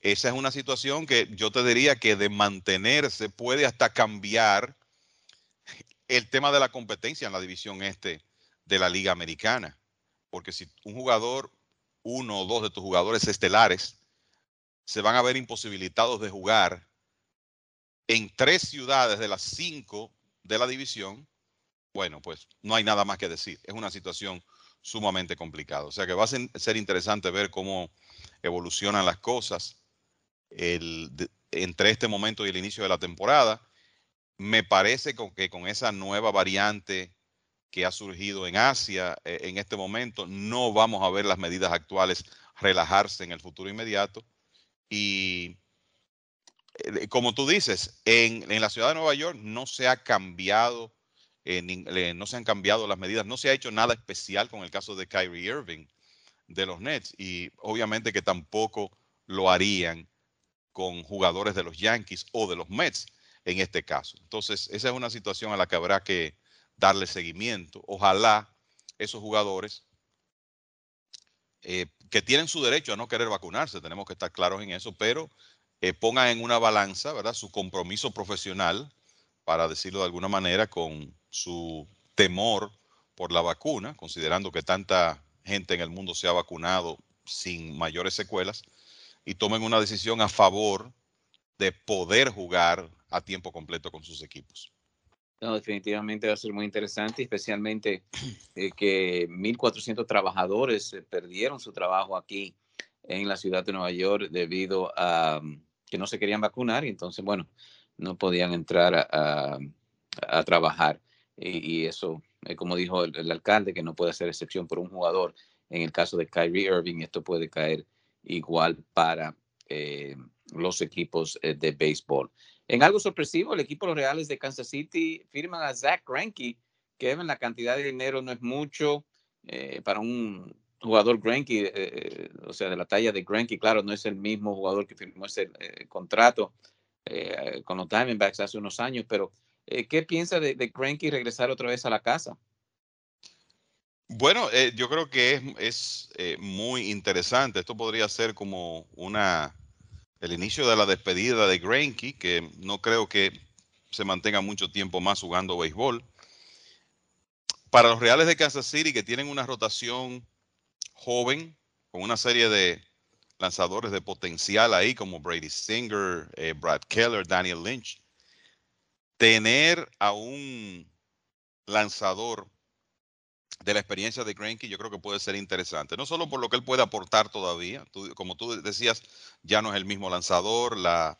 esa es una situación que yo te diría que de mantenerse puede hasta cambiar el tema de la competencia en la división este de la Liga Americana. Porque si un jugador, uno o dos de tus jugadores estelares, se van a ver imposibilitados de jugar en tres ciudades de las cinco de la división, bueno, pues no hay nada más que decir. Es una situación sumamente complicada. O sea que va a ser interesante ver cómo evolucionan las cosas entre este momento y el inicio de la temporada me parece que con esa nueva variante que ha surgido en Asia eh, en este momento, no vamos a ver las medidas actuales relajarse en el futuro inmediato. Y eh, como tú dices, en, la ciudad de Nueva York no se ha cambiado, eh, no se han cambiado las medidas, no se ha hecho nada especial con el caso de Kyrie Irving de los Nets y obviamente que tampoco lo harían con jugadores de los Yankees o de los Mets en este caso. Entonces, esa es una situación a la que habrá que darle seguimiento. Ojalá esos jugadores eh, que tienen su derecho a no querer vacunarse, tenemos que estar claros en eso, pero pongan en una balanza, ¿verdad? Su compromiso profesional, para decirlo de alguna manera, con su temor por la vacuna, considerando que tanta gente en el mundo se ha vacunado sin mayores secuelas, y tomen una decisión a favor de poder jugar a tiempo completo con sus equipos. No, definitivamente va a ser muy interesante, especialmente eh, que 1.400 trabajadores eh, perdieron su trabajo aquí en la ciudad de Nueva York debido a mm, que no se querían vacunar y entonces, bueno, no podían entrar a, trabajar. Y, eso, eh, como dijo el, alcalde, que no puede ser excepción por un jugador. En el caso de Kyrie Irving, esto puede caer igual para los equipos de béisbol. En algo sorpresivo, el equipo de los Reales de Kansas City firman a Zach Greinke, que la cantidad de dinero no es mucho eh, para un jugador Greinke, eh, o sea, de la talla de Greinke, claro, no es el mismo jugador que firmó ese eh, con los Diamondbacks hace unos años, pero ¿qué piensa de, de regresar otra vez a la casa? Bueno, yo creo que es, es muy interesante. Esto podría ser como una el inicio de la despedida de Greinke, que no creo que se mantenga mucho tiempo más jugando béisbol. Para los Reales de Kansas City, que tienen una rotación joven, con una serie de lanzadores de potencial ahí, como Brady Singer, eh, Brad Keller, Daniel Lynch, tener a un lanzador de la experiencia de Greinke yo creo que puede ser interesante. No solo por lo que él puede aportar todavía, como tú decías, ya no es el mismo lanzador, la,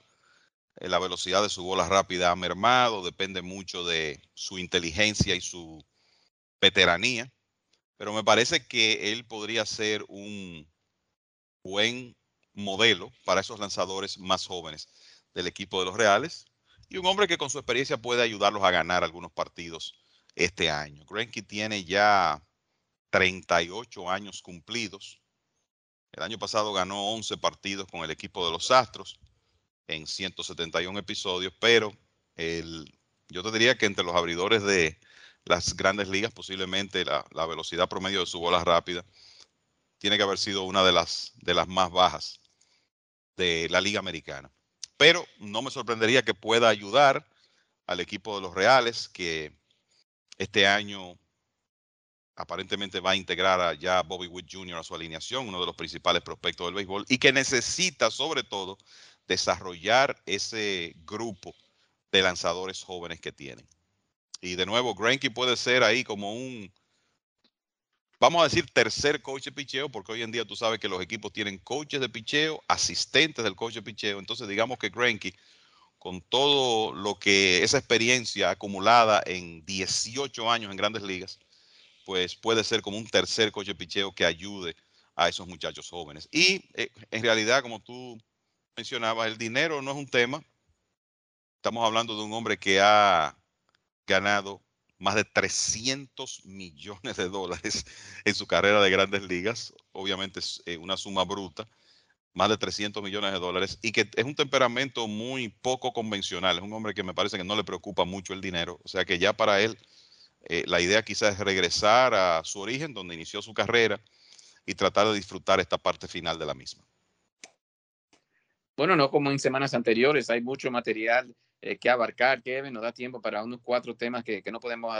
eh, la velocidad de su bola rápida ha mermado, depende mucho de su inteligencia y su veteranía, pero me parece que él podría ser un buen modelo para esos lanzadores más jóvenes del equipo de los Reales y un hombre que con su experiencia puede ayudarlos a ganar algunos partidos este año. Greinke tiene ya 38 años cumplidos. El año pasado ganó 11 partidos con el equipo de los Astros en 171 episodios, pero yo te diría que entre los abridores de las grandes ligas, posiblemente la, la, velocidad promedio de su bola rápida tiene que haber sido una de las, de las más bajas de la liga americana. Pero no me sorprendería que pueda ayudar al equipo de los Reales, que este año aparentemente va a integrar a ya Bobby Witt Jr. a su alineación, uno de los principales prospectos del béisbol, y que necesita sobre todo desarrollar ese grupo de lanzadores jóvenes que tienen. Y de nuevo, Greinke puede ser ahí como un, vamos a decir, tercer coach de picheo, porque hoy en día tú sabes que los equipos tienen coaches de picheo, asistentes del coach de picheo. Entonces, digamos que Greinke con todo lo que esa experiencia acumulada en 18 años en grandes ligas, pues puede ser como un tercer coche picheo que ayude a esos muchachos jóvenes. Y eh, en realidad, como tú mencionabas, el dinero no es un tema. Estamos hablando de un hombre que ha ganado más de 300 millones de dólares en su carrera de grandes ligas. Obviamente es eh, una suma bruta más de 300 millones de dólares y que es un temperamento muy poco convencional. Es un hombre que me parece que no le preocupa mucho el dinero. O sea que ya para él eh, la idea quizás es regresar a su origen, donde inició su carrera, y tratar de disfrutar esta parte final de la misma. Bueno, no como en semanas anteriores, hay mucho material eh, que abarcar, Kevin, nos da tiempo para unos cuatro temas que, no podemos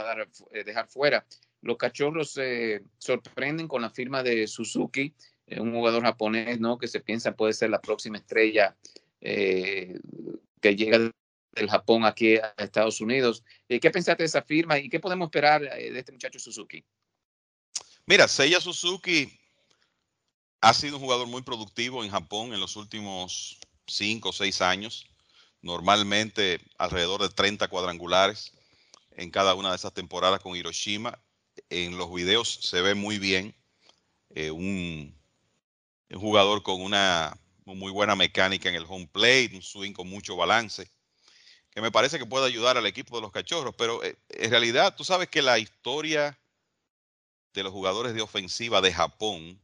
eh, dejar fuera. Los cachorros se sorprenden con la firma de Suzuki un jugador japonés, ¿no? Que se piensa puede ser la próxima estrella eh, que llega del Japón aquí a Estados Unidos. Eh, ¿Qué pensaste de esa firma y qué podemos esperar eh, de este muchacho Suzuki? Mira, Seiya Suzuki ha sido un jugador muy productivo en Japón en los últimos cinco o seis años. Normalmente alrededor de 30 cuadrangulares en cada una de esas temporadas con Hiroshima. En los videos se ve muy bien. un un jugador con una muy buena mecánica en el home plate, un swing con mucho balance, que me parece que puede ayudar al equipo de los cachorros, pero eh, en realidad tú sabes que la historia de los jugadores de ofensiva de Japón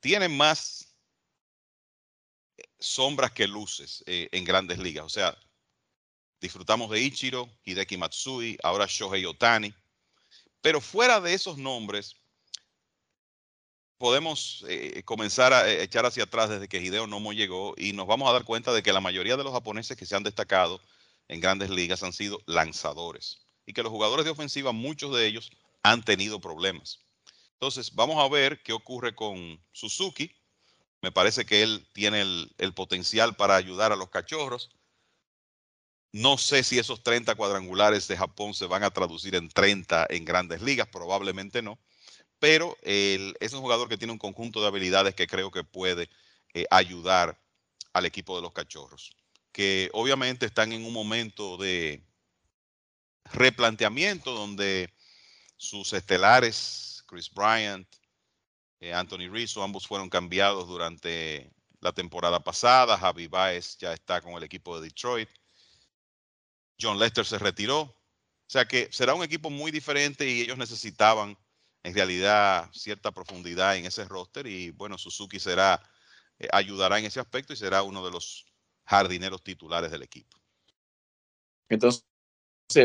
tiene más sombras que luces eh, en grandes ligas. O sea, disfrutamos de Ichiro, Hideki Matsui, ahora Shohei Otani, pero fuera de esos nombres, podemos eh, comenzar a eh, echar hacia atrás desde que Hideo Nomo llegó y nos vamos a dar cuenta de que la mayoría de los japoneses que se han destacado en grandes ligas han sido lanzadores y que los jugadores de ofensiva, muchos de ellos, han tenido problemas. Entonces, vamos a ver qué ocurre con Suzuki. Me parece que él tiene el, potencial para ayudar a los cachorros. No sé si esos 30 cuadrangulares de Japón se van a traducir en 30 en grandes ligas, probablemente no pero es un jugador que tiene un conjunto de habilidades que creo que puede eh, ayudar al equipo de los cachorros, que obviamente están en un momento de replanteamiento donde sus estelares, Chris Bryant, Anthony Rizzo, ambos fueron cambiados durante la temporada pasada. Javi Baez ya está con el equipo de Detroit. John Lester se retiró. O sea que será un equipo muy diferente y ellos necesitaban en realidad cierta profundidad en ese roster y bueno, Suzuki será, eh, ayudará en ese aspecto y será uno de los jardineros titulares del equipo. Entonces,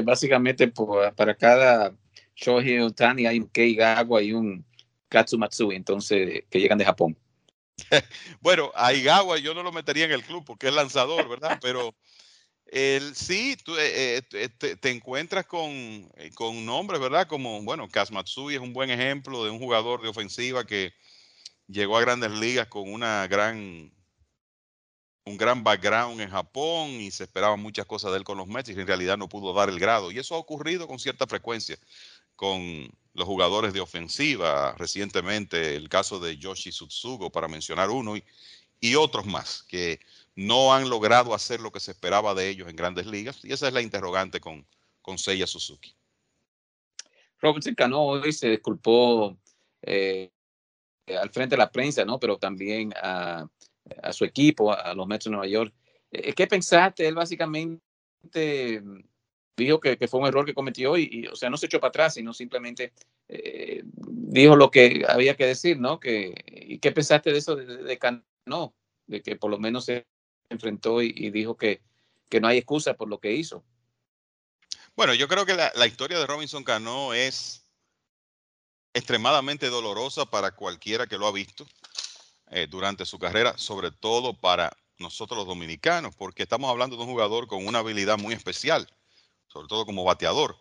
básicamente para cada Shohei Otani hay un Kei Gawa y un Katsumatsui, entonces, que llegan de Japón. bueno, a Igawa yo no lo metería en el club porque es lanzador, ¿verdad? Pero el, sí, tú, eh, eh, te, encuentras con, eh, con, nombres, ¿verdad? Como, bueno, Kazmatsui es un buen ejemplo de un jugador de ofensiva que llegó a grandes ligas con una gran, un gran background en Japón y se esperaban muchas cosas de él con los Mets y en realidad no pudo dar el grado. Y eso ha ocurrido con cierta frecuencia con los jugadores de ofensiva. Recientemente el caso de Yoshi Sutsugo, para mencionar uno, y, otros más que no han logrado hacer lo que se esperaba de ellos en grandes ligas. Y esa es la interrogante con, con Seiya Suzuki. Robinson Cano hoy se disculpó eh, al frente de la prensa, ¿no? Pero también a, su equipo, a, los Mets de Nueva York. Eh, ¿Qué pensaste? Él básicamente dijo que, fue un error que cometió y, o sea, no se echó para atrás, sino simplemente eh, dijo lo que había que decir, ¿no? Que, ¿Y qué pensaste de eso de, de Cano? De que por lo menos se enfrentó y, dijo que, que, no hay excusa por lo que hizo. Bueno, yo creo que la, historia de Robinson Cano es extremadamente dolorosa para cualquiera que lo ha visto eh, durante su carrera, sobre todo para nosotros los dominicanos, porque estamos hablando de un jugador con una habilidad muy especial, sobre todo como bateador.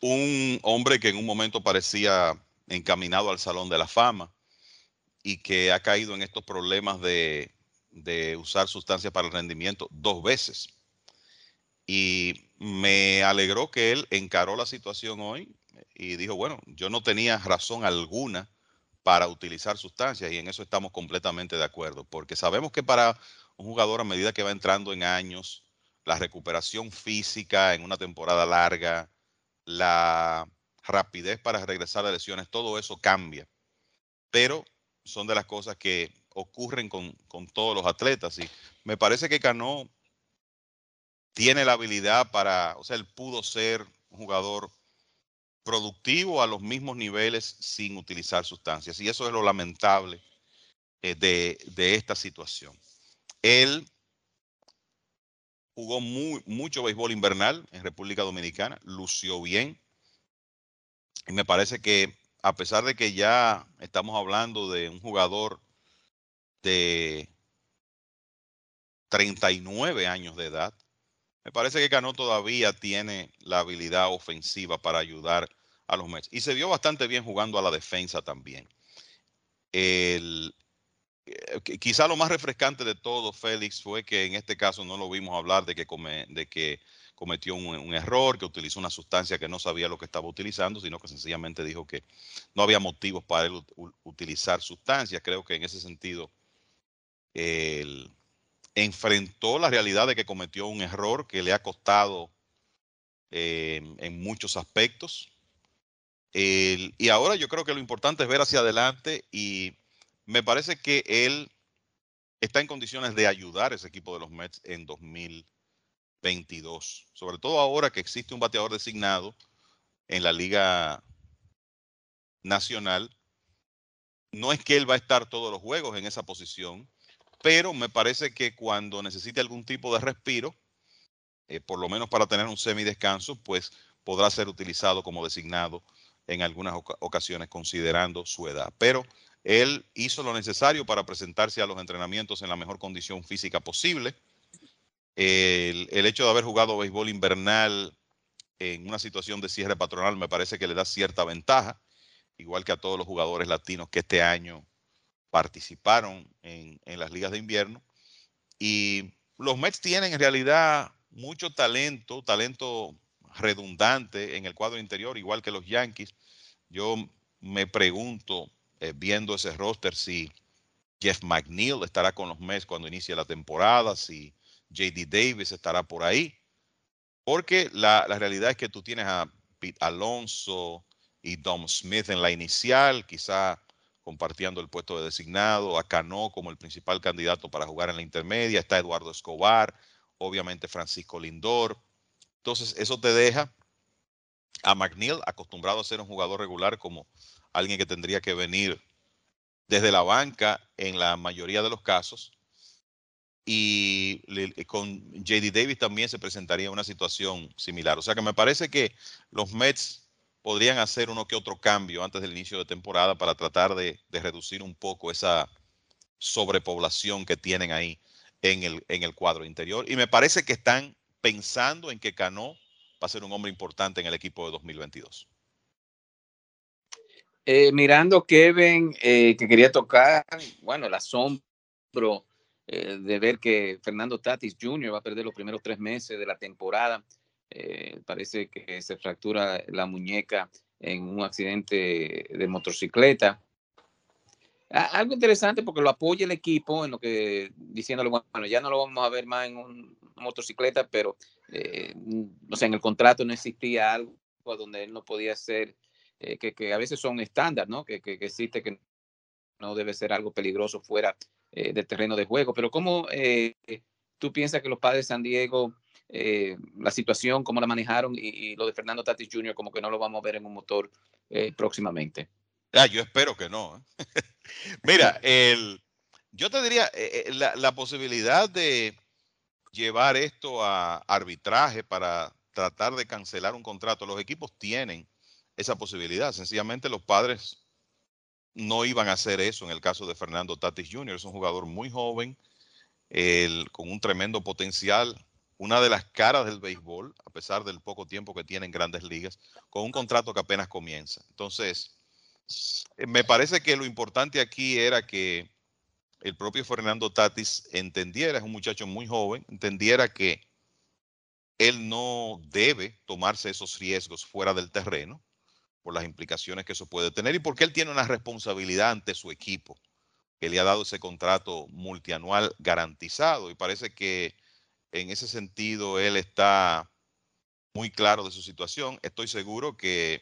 Un hombre que en un momento parecía encaminado al Salón de la Fama y que ha caído en estos problemas de de usar sustancias para el rendimiento dos veces. Y me alegró que él encaró la situación hoy y dijo, bueno, yo no tenía razón alguna para utilizar sustancias y en eso estamos completamente de acuerdo, porque sabemos que para un jugador a medida que va entrando en años, la recuperación física en una temporada larga, la rapidez para regresar a lesiones, todo eso cambia. Pero son de las cosas que ocurren con, todos los atletas. Y me parece que Cano tiene la habilidad para, o sea, él pudo ser un jugador productivo a los mismos niveles sin utilizar sustancias. Y eso es lo lamentable eh, de, de, esta situación. Él jugó muy, mucho béisbol invernal en República Dominicana, lució bien. Y me parece que a pesar de que ya estamos hablando de un jugador de 39 años de edad. Me parece que Cano todavía tiene la habilidad ofensiva para ayudar a los Mets. Y se vio bastante bien jugando a la defensa también. El, quizá lo más refrescante de todo, Félix, fue que en este caso no lo vimos hablar de que, cometió un, error, que utilizó una sustancia que no sabía lo que estaba utilizando, sino que sencillamente dijo que no había motivos para él utilizar sustancias. Creo que en ese sentido él enfrentó la realidad de que cometió un error que le ha costado eh, en muchos aspectos. y ahora yo creo que lo importante es ver hacia adelante y me parece que él está en condiciones de ayudar a ese equipo de los Mets en 2022, sobre todo ahora que existe un bateador designado en la Liga Nacional. No es que él va a estar todos los juegos en esa posición, pero me parece que cuando necesite algún tipo de respiro, eh, por lo menos para tener un semidescanso, pues podrá ser utilizado como designado en algunas ocasiones considerando su edad. Pero él hizo lo necesario para presentarse a los entrenamientos en la mejor condición física posible. El, hecho de haber jugado béisbol invernal en una situación de cierre patronal me parece que le da cierta ventaja, igual que a todos los jugadores latinos que este año participaron en las ligas de invierno. Y los Mets tienen en realidad mucho talento, talento redundante en el cuadro interior, igual que los Yankees. Yo me pregunto, eh, viendo ese roster, si Jeff McNeil estará con los Mets cuando inicie la temporada, si JD Davis estará por ahí. Porque la, la realidad es que tú tienes a Pete Alonso y Dom Smith en la inicial, quizá compartiendo el puesto de designado, a Cano como el principal candidato para jugar en la intermedia, está Eduardo Escobar, obviamente Francisco Lindor. Entonces, eso te deja a McNeil acostumbrado a ser un jugador regular como alguien que tendría que venir desde la banca en la mayoría de los casos. Y con JD Davis también se presentaría una situación similar. O sea que me parece que los Mets podrían hacer uno que otro cambio antes del inicio de temporada para tratar de, reducir un poco esa sobrepoblación que tienen ahí en el, en el cuadro interior. Y me parece que están pensando en que Cano va a ser un hombre importante en el equipo de 2022. Eh, mirando Kevin, eh, que quería tocar, bueno, el asombro eh, de ver que Fernando Tatis Jr. va a perder los primeros tres meses de la temporada. Eh, parece que se fractura la muñeca en un accidente de motocicleta. Algo interesante porque lo apoya el equipo en lo que diciéndole, bueno, ya no lo vamos a ver más en una motocicleta, pero eh, o en el contrato no existía algo donde él no podía ser, eh, que, a veces son estándar, ¿no? Que, que, existe que no debe ser algo peligroso fuera del terreno de juego. Pero ¿cómo tú piensas que los padres de San Diego eh, la situación, cómo la manejaron y, lo de Fernando Tatis Jr. como que no lo vamos a ver en un motor eh, próximamente. Ah, yo espero que no. ¿eh? Mira, el, yo te diría, la, la, posibilidad de llevar esto a arbitraje para tratar de cancelar un contrato, los equipos tienen esa posibilidad. Sencillamente los padres no iban a hacer eso en el caso de Fernando Tatis Jr. Es un jugador muy joven, el, con un tremendo potencial una de las caras del béisbol, a pesar del poco tiempo que tiene en grandes ligas, con un contrato que apenas comienza. Entonces, eh, me parece que lo importante aquí era que el propio Fernando Tatis entendiera, es un muchacho muy joven, entendiera que él no debe tomarse esos riesgos fuera del terreno por las implicaciones que eso puede tener y porque él tiene una responsabilidad ante su equipo que le ha dado ese contrato multianual garantizado y parece que en ese sentido, él está muy claro de su situación. Estoy seguro que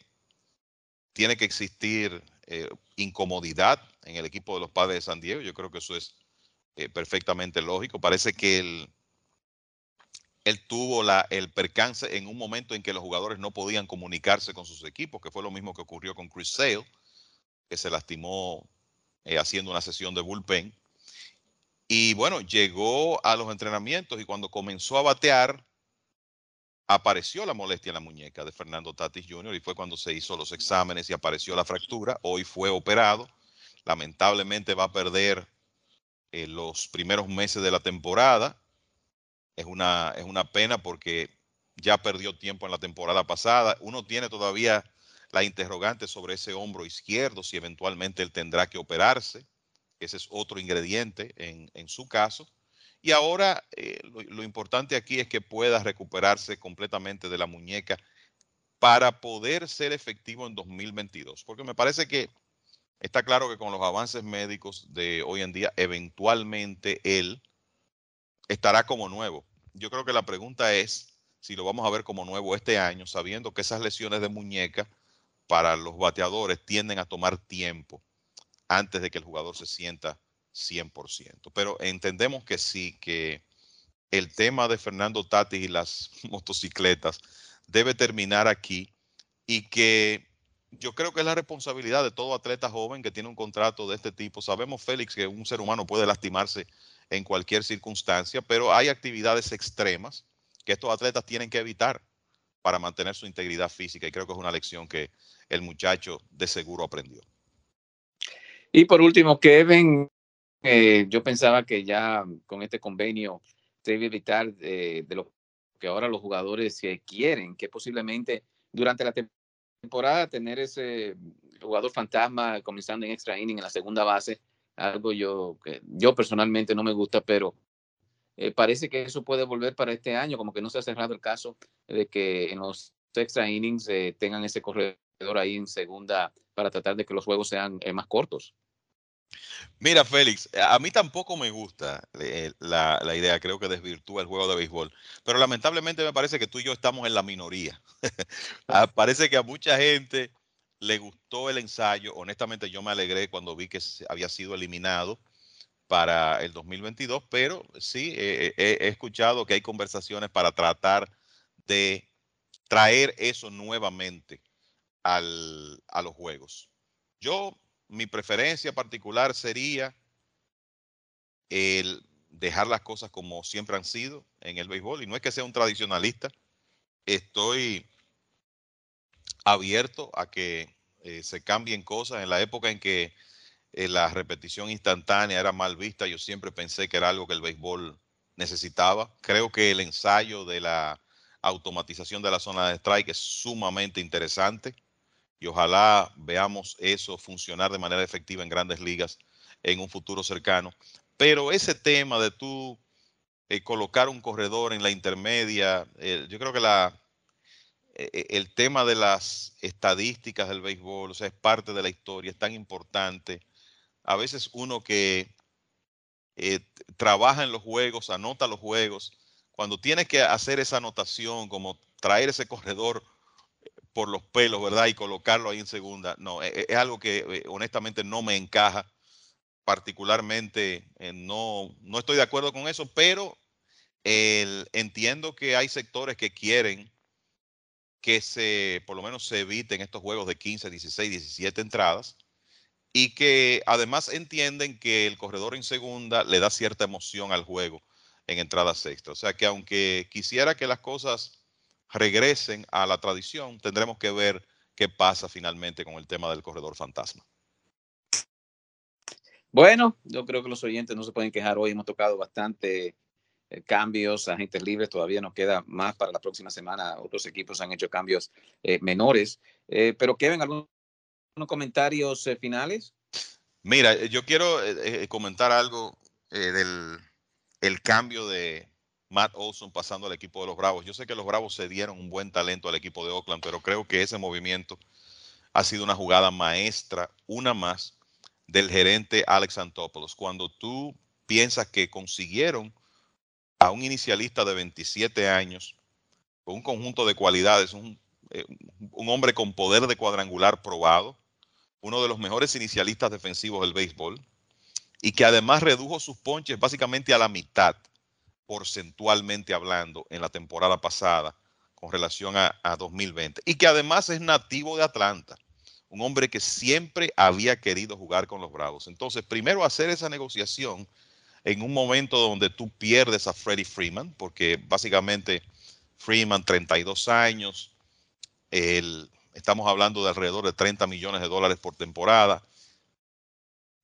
tiene que existir eh, incomodidad en el equipo de los padres de San Diego. Yo creo que eso es eh, perfectamente lógico. Parece que él, tuvo el percance en un momento en que los jugadores no podían comunicarse con sus equipos, que fue lo mismo que ocurrió con Chris Sale, que se lastimó eh, haciendo una sesión de bullpen. Y bueno, llegó a los entrenamientos y cuando comenzó a batear, apareció la molestia en la muñeca de Fernando Tatis Jr. y fue cuando se hizo los exámenes y apareció la fractura. Hoy fue operado. Lamentablemente va a perder eh, los primeros meses de la temporada. Es una, es una pena porque ya perdió tiempo en la temporada pasada. Uno tiene todavía la interrogante sobre ese hombro izquierdo, si eventualmente él tendrá que operarse. Ese es otro ingrediente en, su caso. Y ahora eh, lo, importante aquí es que pueda recuperarse completamente de la muñeca para poder ser efectivo en 2022. Porque me parece que está claro que con los avances médicos de hoy en día, eventualmente él estará como nuevo. Yo creo que la pregunta es si lo vamos a ver como nuevo este año, sabiendo que esas lesiones de muñeca para los bateadores tienden a tomar tiempo antes de que el jugador se sienta 100%. Pero entendemos que sí, que el tema de Fernando Tatis y las motocicletas debe terminar aquí y que yo creo que es la responsabilidad de todo atleta joven que tiene un contrato de este tipo. Sabemos, Félix, que un ser humano puede lastimarse en cualquier circunstancia, pero hay actividades extremas que estos atletas tienen que evitar para mantener su integridad física y creo que es una lección que el muchacho de seguro aprendió. Y por último, Kevin, eh, yo pensaba que ya con este convenio se debe evitar eh, de lo que ahora los jugadores quieren, que posiblemente durante la temporada tener ese jugador fantasma comenzando en extra inning en la segunda base, algo yo que yo personalmente no me gusta, pero eh, parece que eso puede volver para este año, como que no se ha cerrado el caso de que en los extra innings tengan ese corredor ahí en segunda para tratar de que los juegos sean más cortos. Mira, Félix, a mí tampoco me gusta eh, la, idea, creo que desvirtúa el juego de béisbol, pero lamentablemente me parece que tú y yo estamos en la minoría. Ah, parece que a mucha gente le gustó el ensayo, honestamente yo me alegré cuando vi que había sido eliminado para el 2022, pero sí he escuchado que hay conversaciones para tratar de traer eso nuevamente al, a los juegos. Yo mi preferencia particular sería el dejar las cosas como siempre han sido en el béisbol. Y no es que sea un tradicionalista, estoy abierto a que eh, se cambien cosas. En la época en que eh, la repetición instantánea era mal vista, yo siempre pensé que era algo que el béisbol necesitaba. Creo que el ensayo de la automatización de la zona de strike es sumamente interesante y ojalá veamos eso funcionar de manera efectiva en grandes ligas en un futuro cercano. Pero ese tema de tú eh, colocar un corredor en la intermedia, eh, yo creo que la, eh, el tema de las estadísticas del béisbol, o sea, es parte de la historia, es tan importante. A veces uno que trabaja en los juegos, anota los juegos, cuando tiene que hacer esa anotación, como traer ese corredor por los pelos, ¿verdad? Y colocarlo ahí en segunda. No, e, e, es, algo que eh, honestamente no me encaja. Particularmente eh, no, no estoy de acuerdo con eso, pero entiendo que hay sectores que quieren que se, por lo menos se eviten estos juegos de 15, 16, 17 entradas y que además entienden que el corredor en segunda le da cierta emoción al juego en entradas extra. O sea que aunque quisiera que las cosas regresen a la tradición, tendremos que ver qué pasa finalmente con el tema del corredor fantasma. Bueno, yo creo que los oyentes no se pueden quejar hoy. Hemos tocado bastante eh, cambios, agentes libres. Todavía nos queda más para la próxima semana. Otros equipos han hecho cambios eh, menores. Eh, pero Kevin, ¿algunos comentarios finales? Mira, yo quiero comentar algo del el cambio de, Matt Olson pasando al equipo de los Bravos. Yo sé que los Bravos se dieron un buen talento al equipo de Oakland, pero creo que ese movimiento ha sido una jugada maestra, una más, del gerente Alex Antopoulos. Cuando tú piensas que consiguieron a un inicialista de 27 años, con un conjunto de cualidades, un, eh, un hombre con poder de cuadrangular probado, uno de los mejores inicialistas defensivos del béisbol, y que además redujo sus ponches básicamente a la mitad porcentualmente hablando en la temporada pasada con relación a, 2020 y que además es nativo de Atlanta, un hombre que siempre había querido jugar con los Bravos. Entonces, primero hacer esa negociación en un momento donde tú pierdes a Freddie Freeman, porque básicamente Freeman, 32 años, estamos hablando de alrededor de 30 millones de dólares por temporada.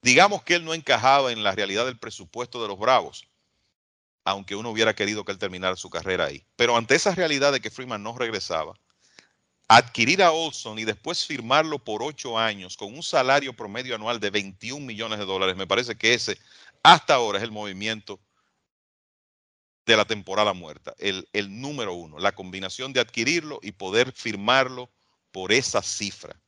Digamos que él no encajaba en la realidad del presupuesto de los Bravos, aunque uno hubiera querido que él terminara su carrera ahí. Pero ante esa realidad de que Freeman no regresaba, adquirir a Olson y después firmarlo por ocho años con un salario promedio anual de 21 millones de dólares, me parece que ese hasta ahora es el movimiento de la temporada muerta, el, el número uno, la combinación de adquirirlo y poder firmarlo por esa cifra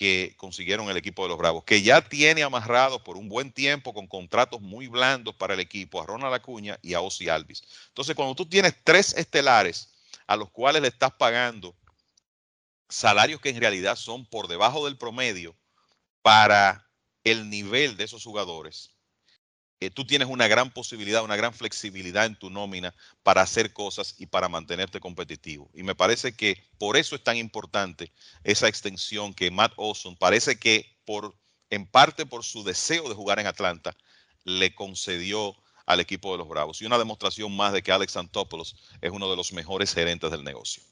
que consiguieron el equipo de los Bravos, que ya tiene amarrado por un buen tiempo con contratos muy blandos para el equipo a Ronald Acuña y a Ozzy Alvis. Entonces, cuando tú tienes tres estelares a los cuales le estás pagando salarios que en realidad son por debajo del promedio para el nivel de esos jugadores, tú tienes una gran posibilidad, una gran flexibilidad en tu nómina para hacer cosas y para mantenerte competitivo. Y me parece que por eso es tan importante esa extensión que Matt Olson parece que por en parte por su deseo de jugar en Atlanta le concedió al equipo de los Bravos. Y una demostración más de que Alex Antopoulos es uno de los mejores gerentes del negocio.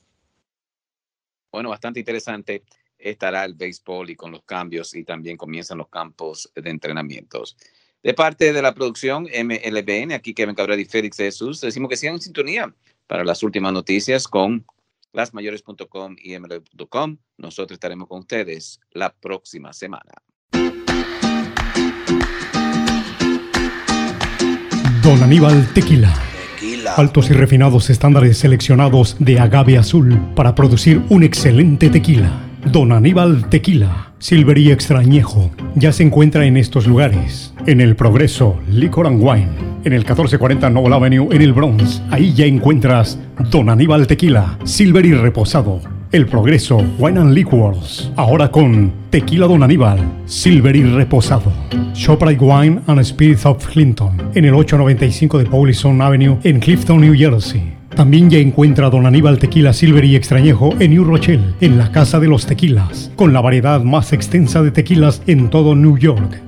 bueno, bastante interesante estará el béisbol y con los cambios y también comienzan los campos de entrenamientos. De parte de la producción MLBN, aquí Kevin Cabral y Félix Jesús, decimos que sigan en sintonía para las últimas noticias con lasmayores.com y mlb.com. Nosotros estaremos con ustedes la próxima semana. Don Aníbal Tequila. Altos y refinados estándares seleccionados de agave azul para producir un excelente tequila. Don Aníbal Tequila, Silvería Extrañejo, ya se encuentra en estos lugares. En el Progreso, Liquor and Wine, en el 1440 Noble Avenue en el Bronx. Ahí ya encuentras Don Aníbal Tequila, Silver y Reposado. El Progreso, Wine and Liquors. Ahora con Tequila Don Aníbal, Silver y Reposado. Shoprite Wine and Spirits of Clinton, en el 895 de Paulison Avenue en Clifton, New Jersey. También ya encuentra Don Aníbal Tequila Silver y Extrañejo en New Rochelle, en la Casa de los Tequilas, con la variedad más extensa de tequilas en todo New York.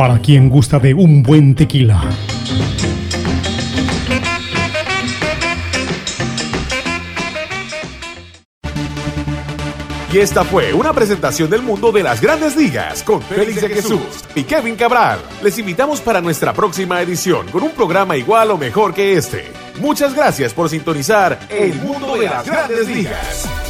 para quien gusta de un buen tequila. Y esta fue una presentación del mundo de las grandes ligas con Félix de Jesús y Kevin Cabral. Les invitamos para nuestra próxima edición con un programa igual o mejor que este. Muchas gracias por sintonizar El mundo de las grandes ligas.